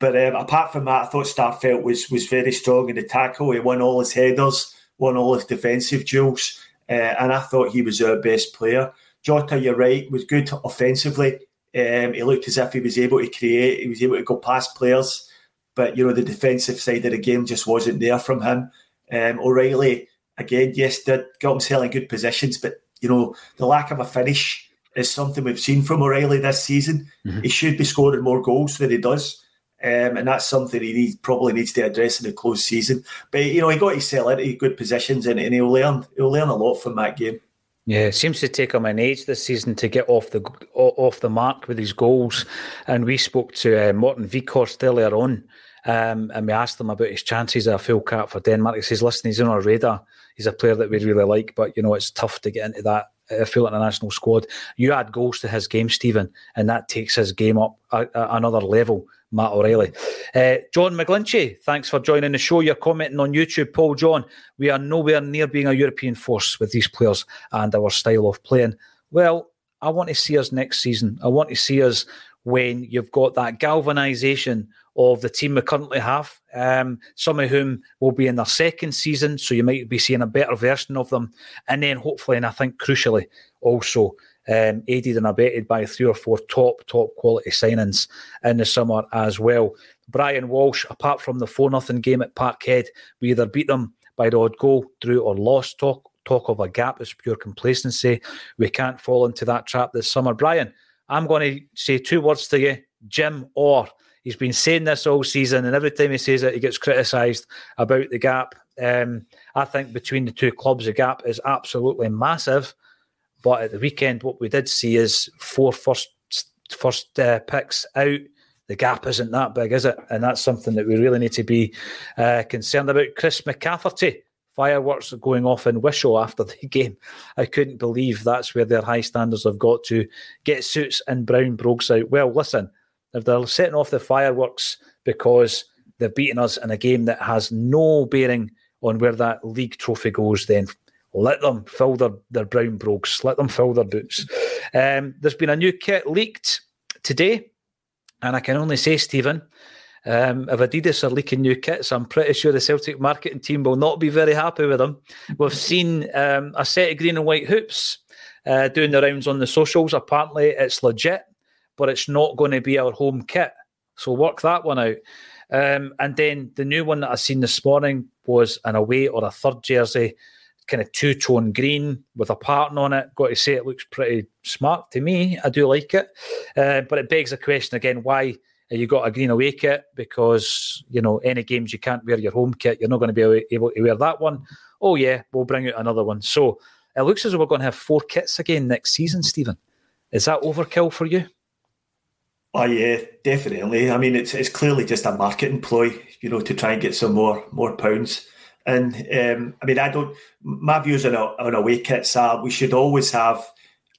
But um, apart from that, I thought Starfelt was was very strong in the tackle. He won all his headers, won all his defensive duels, uh, and I thought he was our best player. Jota, you're right, was good offensively. Um, he looked as if he was able to create. He was able to go past players but you know the defensive side of the game just wasn't there from him. Um, O'Riley again, yes, did got himself in good positions, but you know the lack of a finish is something we've seen from O'Riley this season. Mm-hmm. He should be scoring more goals than he does. Um, and that's something he needs, probably needs to address in the close season. But you know, he got himself into good positions, and, and he'll learn. He'll learn a lot from that game. Yeah, it seems to take him an age this season to get off the off the mark with his goals. And we spoke to uh, Morten Wieghorst earlier on, um, and we asked him about his chances of a full cap for Denmark. He says, "Listen, he's on our radar. He's a player that we really like, but you know it's tough to get into that uh, full international squad. You add goals to his game, Steven, and that takes his game up a, a, another level." Matt O'Riley. Uh, John McGlinchey, thanks for joining the show. You're commenting on YouTube. Paul John, we are nowhere near being a European force with these players and our style of playing. Well, I want to see us next season. I want to see us when you've got that galvanisation of the team we currently have. Um, some of whom will be in their second season, so you might be seeing a better version of them. And then hopefully, and I think crucially, also um, aided and abetted by three or four top, top quality signings in the summer as well. Brian Walsh, apart from the 4 0 game at Parkhead, we either beat them by the odd goal, drew, or lost. Talk, talk of a gap is pure complacency. We can't fall into that trap this summer. Brian, I'm going to say two words to you Jim Orr. He's been saying this all season, and every time he says it, he gets criticised about the gap. Um, I think between the two clubs, the gap is absolutely massive. But at the weekend, what we did see is four first first uh, picks out. The gap isn't that big, is it? And that's something that we really need to be uh, concerned about. Chris McCafferty, fireworks going off in Wishaw after [LAUGHS] the game. I couldn't believe that's where their high standards have got to. Get suits and brown brogues out. Well, listen, if they're setting off the fireworks because they've beaten us in a game that has no bearing on where that league trophy goes, then let them fill their, their brown brogues, let them fill their boots. Um, there's been a new kit leaked today, and I can only say, Steven, um, if Adidas are leaking new kits, I'm pretty sure the Celtic marketing team will not be very happy with them. We've seen um, a set of green and white hoops uh, doing the rounds on the socials. Apparently, it's legit but it's not going to be our home kit. So work that one out. Um, and then the new one that I seen this morning was an away or a third jersey, kind of two tone green with a pattern on it. Got to say, it looks pretty smart to me. I do like it, uh, but it begs the question again: Why you got a green away kit? Because you know any games you can't wear your home kit, you're not going to be able to wear that one. Oh yeah, we'll bring out another one. So it looks as though we're going to have four kits again next season. Steven, is that overkill for you? Oh yeah, definitely. I mean, it's it's clearly just a marketing ploy, you know, to try and get some more more pounds. And um, I mean, I don't. My views on a, on away kits are we should always have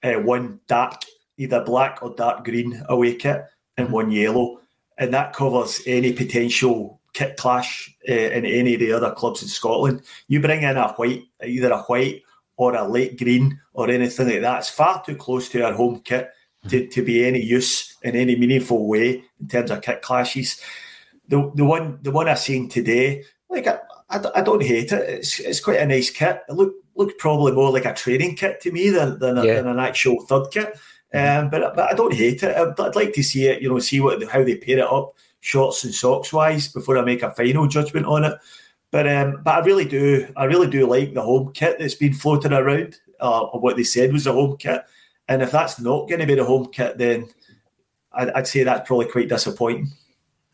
uh, one dark, either black or dark green away kit, and one yellow, and that covers any potential kit clash uh, in any of the other clubs in Scotland. You bring in a white, either a white or a late green or anything like that. It's far too close to our home kit to, to be any use in any meaningful way in terms of kit clashes. The the one the one I seen today, like I, I, I don't hate it. It's, it's quite a nice kit. It look looked probably more like a training kit to me than than, a, than an actual third kit. Um, but but I don't hate it. I'd, I'd, like to see it. You know, see what how they pair it up, shorts and socks wise, before I make a final judgment on it. But um, but I really do I really do like the home kit that's been floated around, uh, or what they said was a home kit. And if that's not going to be the home kit, then I'd, I'd say that's probably quite disappointing.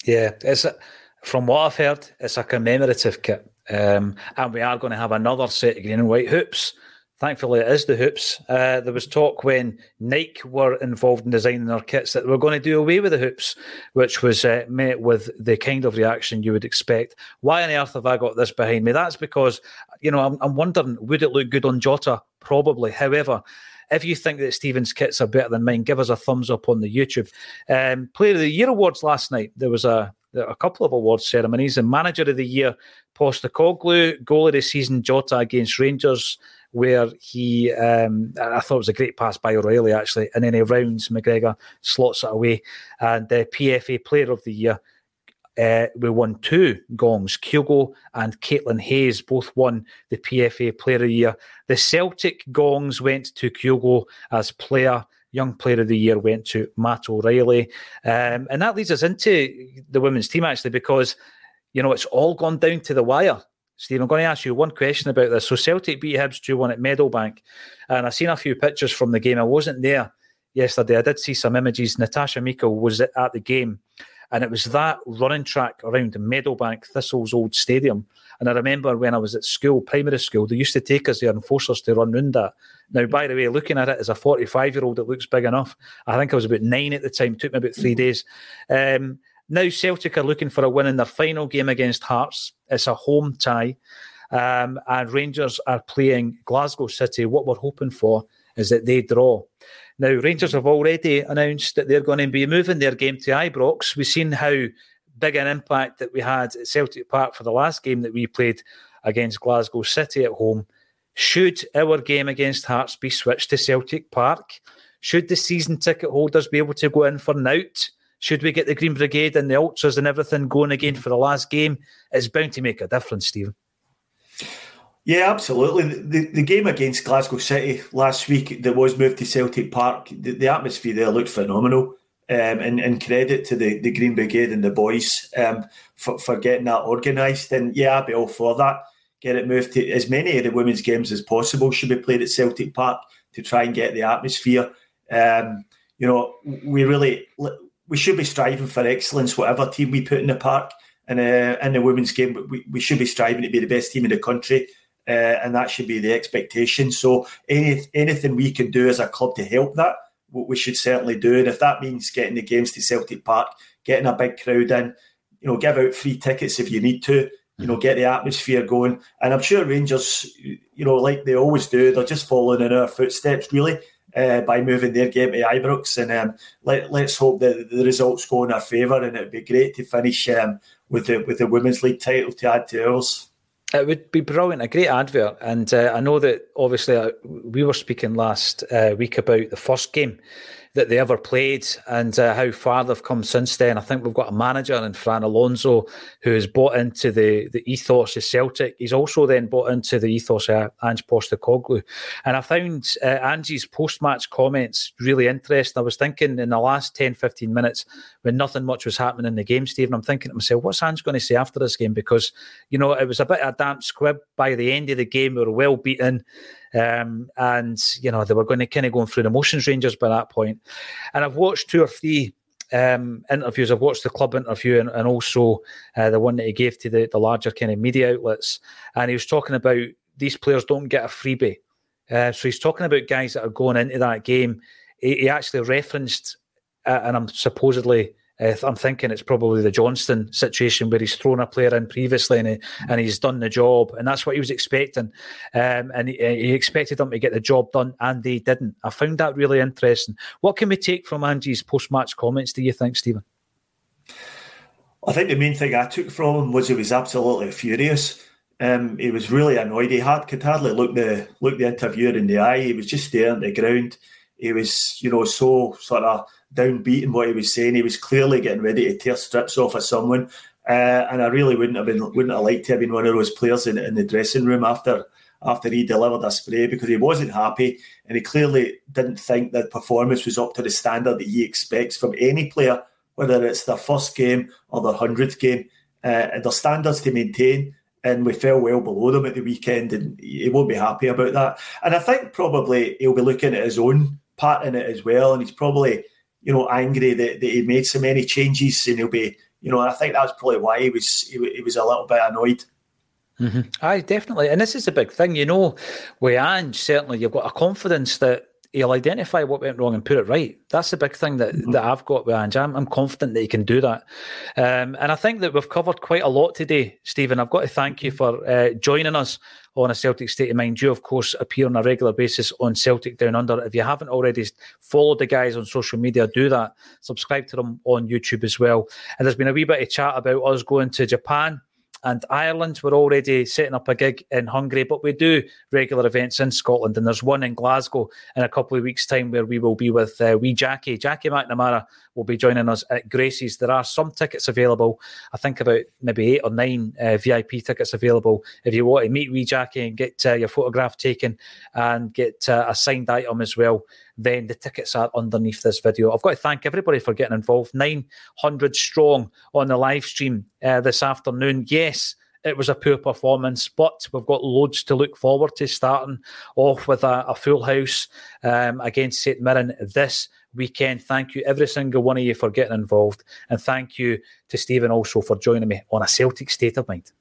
Yeah, it's a, From what I've heard, it's a commemorative kit. Um, and we are going to have another set of green and white hoops. Thankfully, it is the hoops. Uh, there was talk when Nike were involved in designing their kits that they were going to do away with the hoops, which was uh, met with the kind of reaction you would expect. Why on earth have I got this behind me? That's because, you know, I'm, I'm wondering, would it look good on Jota? Probably. However, if you think that Steven's kits are better than mine, give us a thumbs up on the YouTube. Um, Player of the Year awards last night. There was a a couple of awards ceremonies. And Manager of the Year, Postecoglou, Goal of the Season, Jota against Rangers, where he, um, I thought it was a great pass by O'Riley actually, and then he rounds McGregor, slots it away. And the PFA Player of the Year, uh, we won two gongs. Kyogo and Caitlin Hayes both won the PFA Player of the Year. The Celtic gongs went to Kyogo as player Young Player of the Year went to Matt O'Riley. Um, and that leads us into the women's team, actually, because, you know, it's all gone down to the wire. Steve, I'm going to ask you one question about this. So Celtic beat Hibs 2 1 at Meadowbank. And I've seen a few pictures from the game. I wasn't there yesterday. I did see some images. Natasha Meikle was at the game. And it was that running track around Meadowbank, Thistle's old stadium. And I remember when I was at school, primary school, they used to take us there and force us to run round that. Now, by the way, looking at it as a 45 year old, it looks big enough. I think I was about nine at the time, it took me about three days. Um, now, Celtic are looking for a win in their final game against Hearts. It's a home tie. Um, and Rangers are playing Glasgow City. What we're hoping for is that they draw. Now, Rangers have already announced that they're going to be moving their game to Ibrox. We've seen how big an impact that we had at Celtic Park for the last game that we played against Glasgow City at home. Should our game against Hearts be switched to Celtic Park? Should the season ticket holders be able to go in for Nout? Should we get the Green Brigade and the Ultras and everything going again for the last game? It's bound to make a difference, Steven. Yeah, absolutely. The, the game against Glasgow City last week that was moved to Celtic Park, the, the atmosphere there looked phenomenal. Um, and, and, credit to the, the Green Brigade and the boys um, for, for getting that organised. And yeah, I'd be all for that. Get it moved to as many of the women's games as possible should be played at Celtic Park to try and get the atmosphere. Um, you know, we really we should be striving for excellence, whatever team we put in the park. And uh, in the women's game, we, we should be striving to be the best team in the country uh, and that should be the expectation. So any, anything we can do as a club to help that, we should certainly do. And if that means getting the games to Celtic Park, getting a big crowd in, you know, give out free tickets if you need to, you know, get the atmosphere going. And I'm sure Rangers, you know, like they always do, they're just following in our footsteps, really. Uh, by moving their game to Ibrox, and um, let, let's hope that the results go in our favour, and it'd be great to finish um, with the with the women's league title to add to ours. It would be brilliant, a great advert. And uh, I know that obviously uh, we were speaking last uh, week about the first game that they ever played and uh, how far they've come since then. I think we've got a manager in Fran Alonso who has bought into the, the ethos of Celtic. He's also then bought into the ethos of Ange Postecoglou. And I found uh, Ange's post-match comments really interesting. I was thinking in the last 10, 15 minutes when nothing much was happening in the game, Steven, I'm thinking to myself, what's Ange going to say after this game? Because, you know, it was a bit of a damp squib by the end of the game. We were well beaten. Um, and, you know, they were going to kind of going through the motions Rangers by that point. And I've watched two or three um, interviews. I've watched the club interview and, and also uh, the one that he gave to the, the larger kind of media outlets. And he was talking about these players don't get a freebie. Uh, so he's talking about guys that are going into that game. He, he actually referenced, uh, and I'm supposedly uh, I'm thinking it's probably the Johnston situation where he's thrown a player in previously and, he, and he's done the job, and that's what he was expecting. Um, and he, he, expected them to get the job done, and they didn't. I found that really interesting. What can we take from Ange's post match comments, do you think, Steven? I think the main thing I took from him was he was absolutely furious. Um, he was really annoyed. He had could hardly look the look the interviewer in the eye. He was just staring at the ground. He was, you know, so sort of downbeat in what he was saying. He was clearly getting ready to tear strips off of someone. Uh, and I really wouldn't have been wouldn't have liked to have been one of those players in, in the dressing room after after he delivered a spray because he wasn't happy and he clearly didn't think that performance was up to the standard that he expects from any player, whether it's their first game or their hundredth game. Uh, and their standards to maintain, and we fell well below them at the weekend, and he won't be happy about that. And I think probably he'll be looking at his own part in it as well, and he's probably you know, angry that, that he made so many changes and he'll be you know, I think that's probably why he was he, he was a little bit annoyed. Mm-hmm. Aye, definitely. And this is a big thing, you know, with Ange, certainly you've got a confidence that he'll identify what went wrong and put it right. That's the big thing that, mm-hmm. that I've got with Ange. I'm, I'm confident that he can do that. Um, and I think that we've covered quite a lot today, Steven. I've got to thank you for uh, joining us on a Celtic State of Mind. You, of course, appear on a regular basis on Celtic Down Under. If you haven't already followed the guys on social media, do that. Subscribe to them on YouTube as well. And there's been a wee bit of chat about us going to Japan and Ireland. We're already setting up a gig in Hungary, but we do regular events in Scotland, and there's one in Glasgow in a couple of weeks' time where we will be with uh, wee Jackie. Jackie McNamara will be joining us at Gracie's. There are some tickets available. I think about maybe eight or nine uh, VIP tickets available if you want to meet wee Jackie and get uh, your photograph taken and get uh, a signed item as well then the tickets are underneath this video. I've got to thank everybody for getting involved. 900 strong on the live stream uh, this afternoon. Yes, it was a poor performance, but we've got loads to look forward to starting off with a, a full house um, against St Mirren this weekend. Thank you, every single one of you, for getting involved. And thank you to Steven also for joining me on a Celtic State of Mind.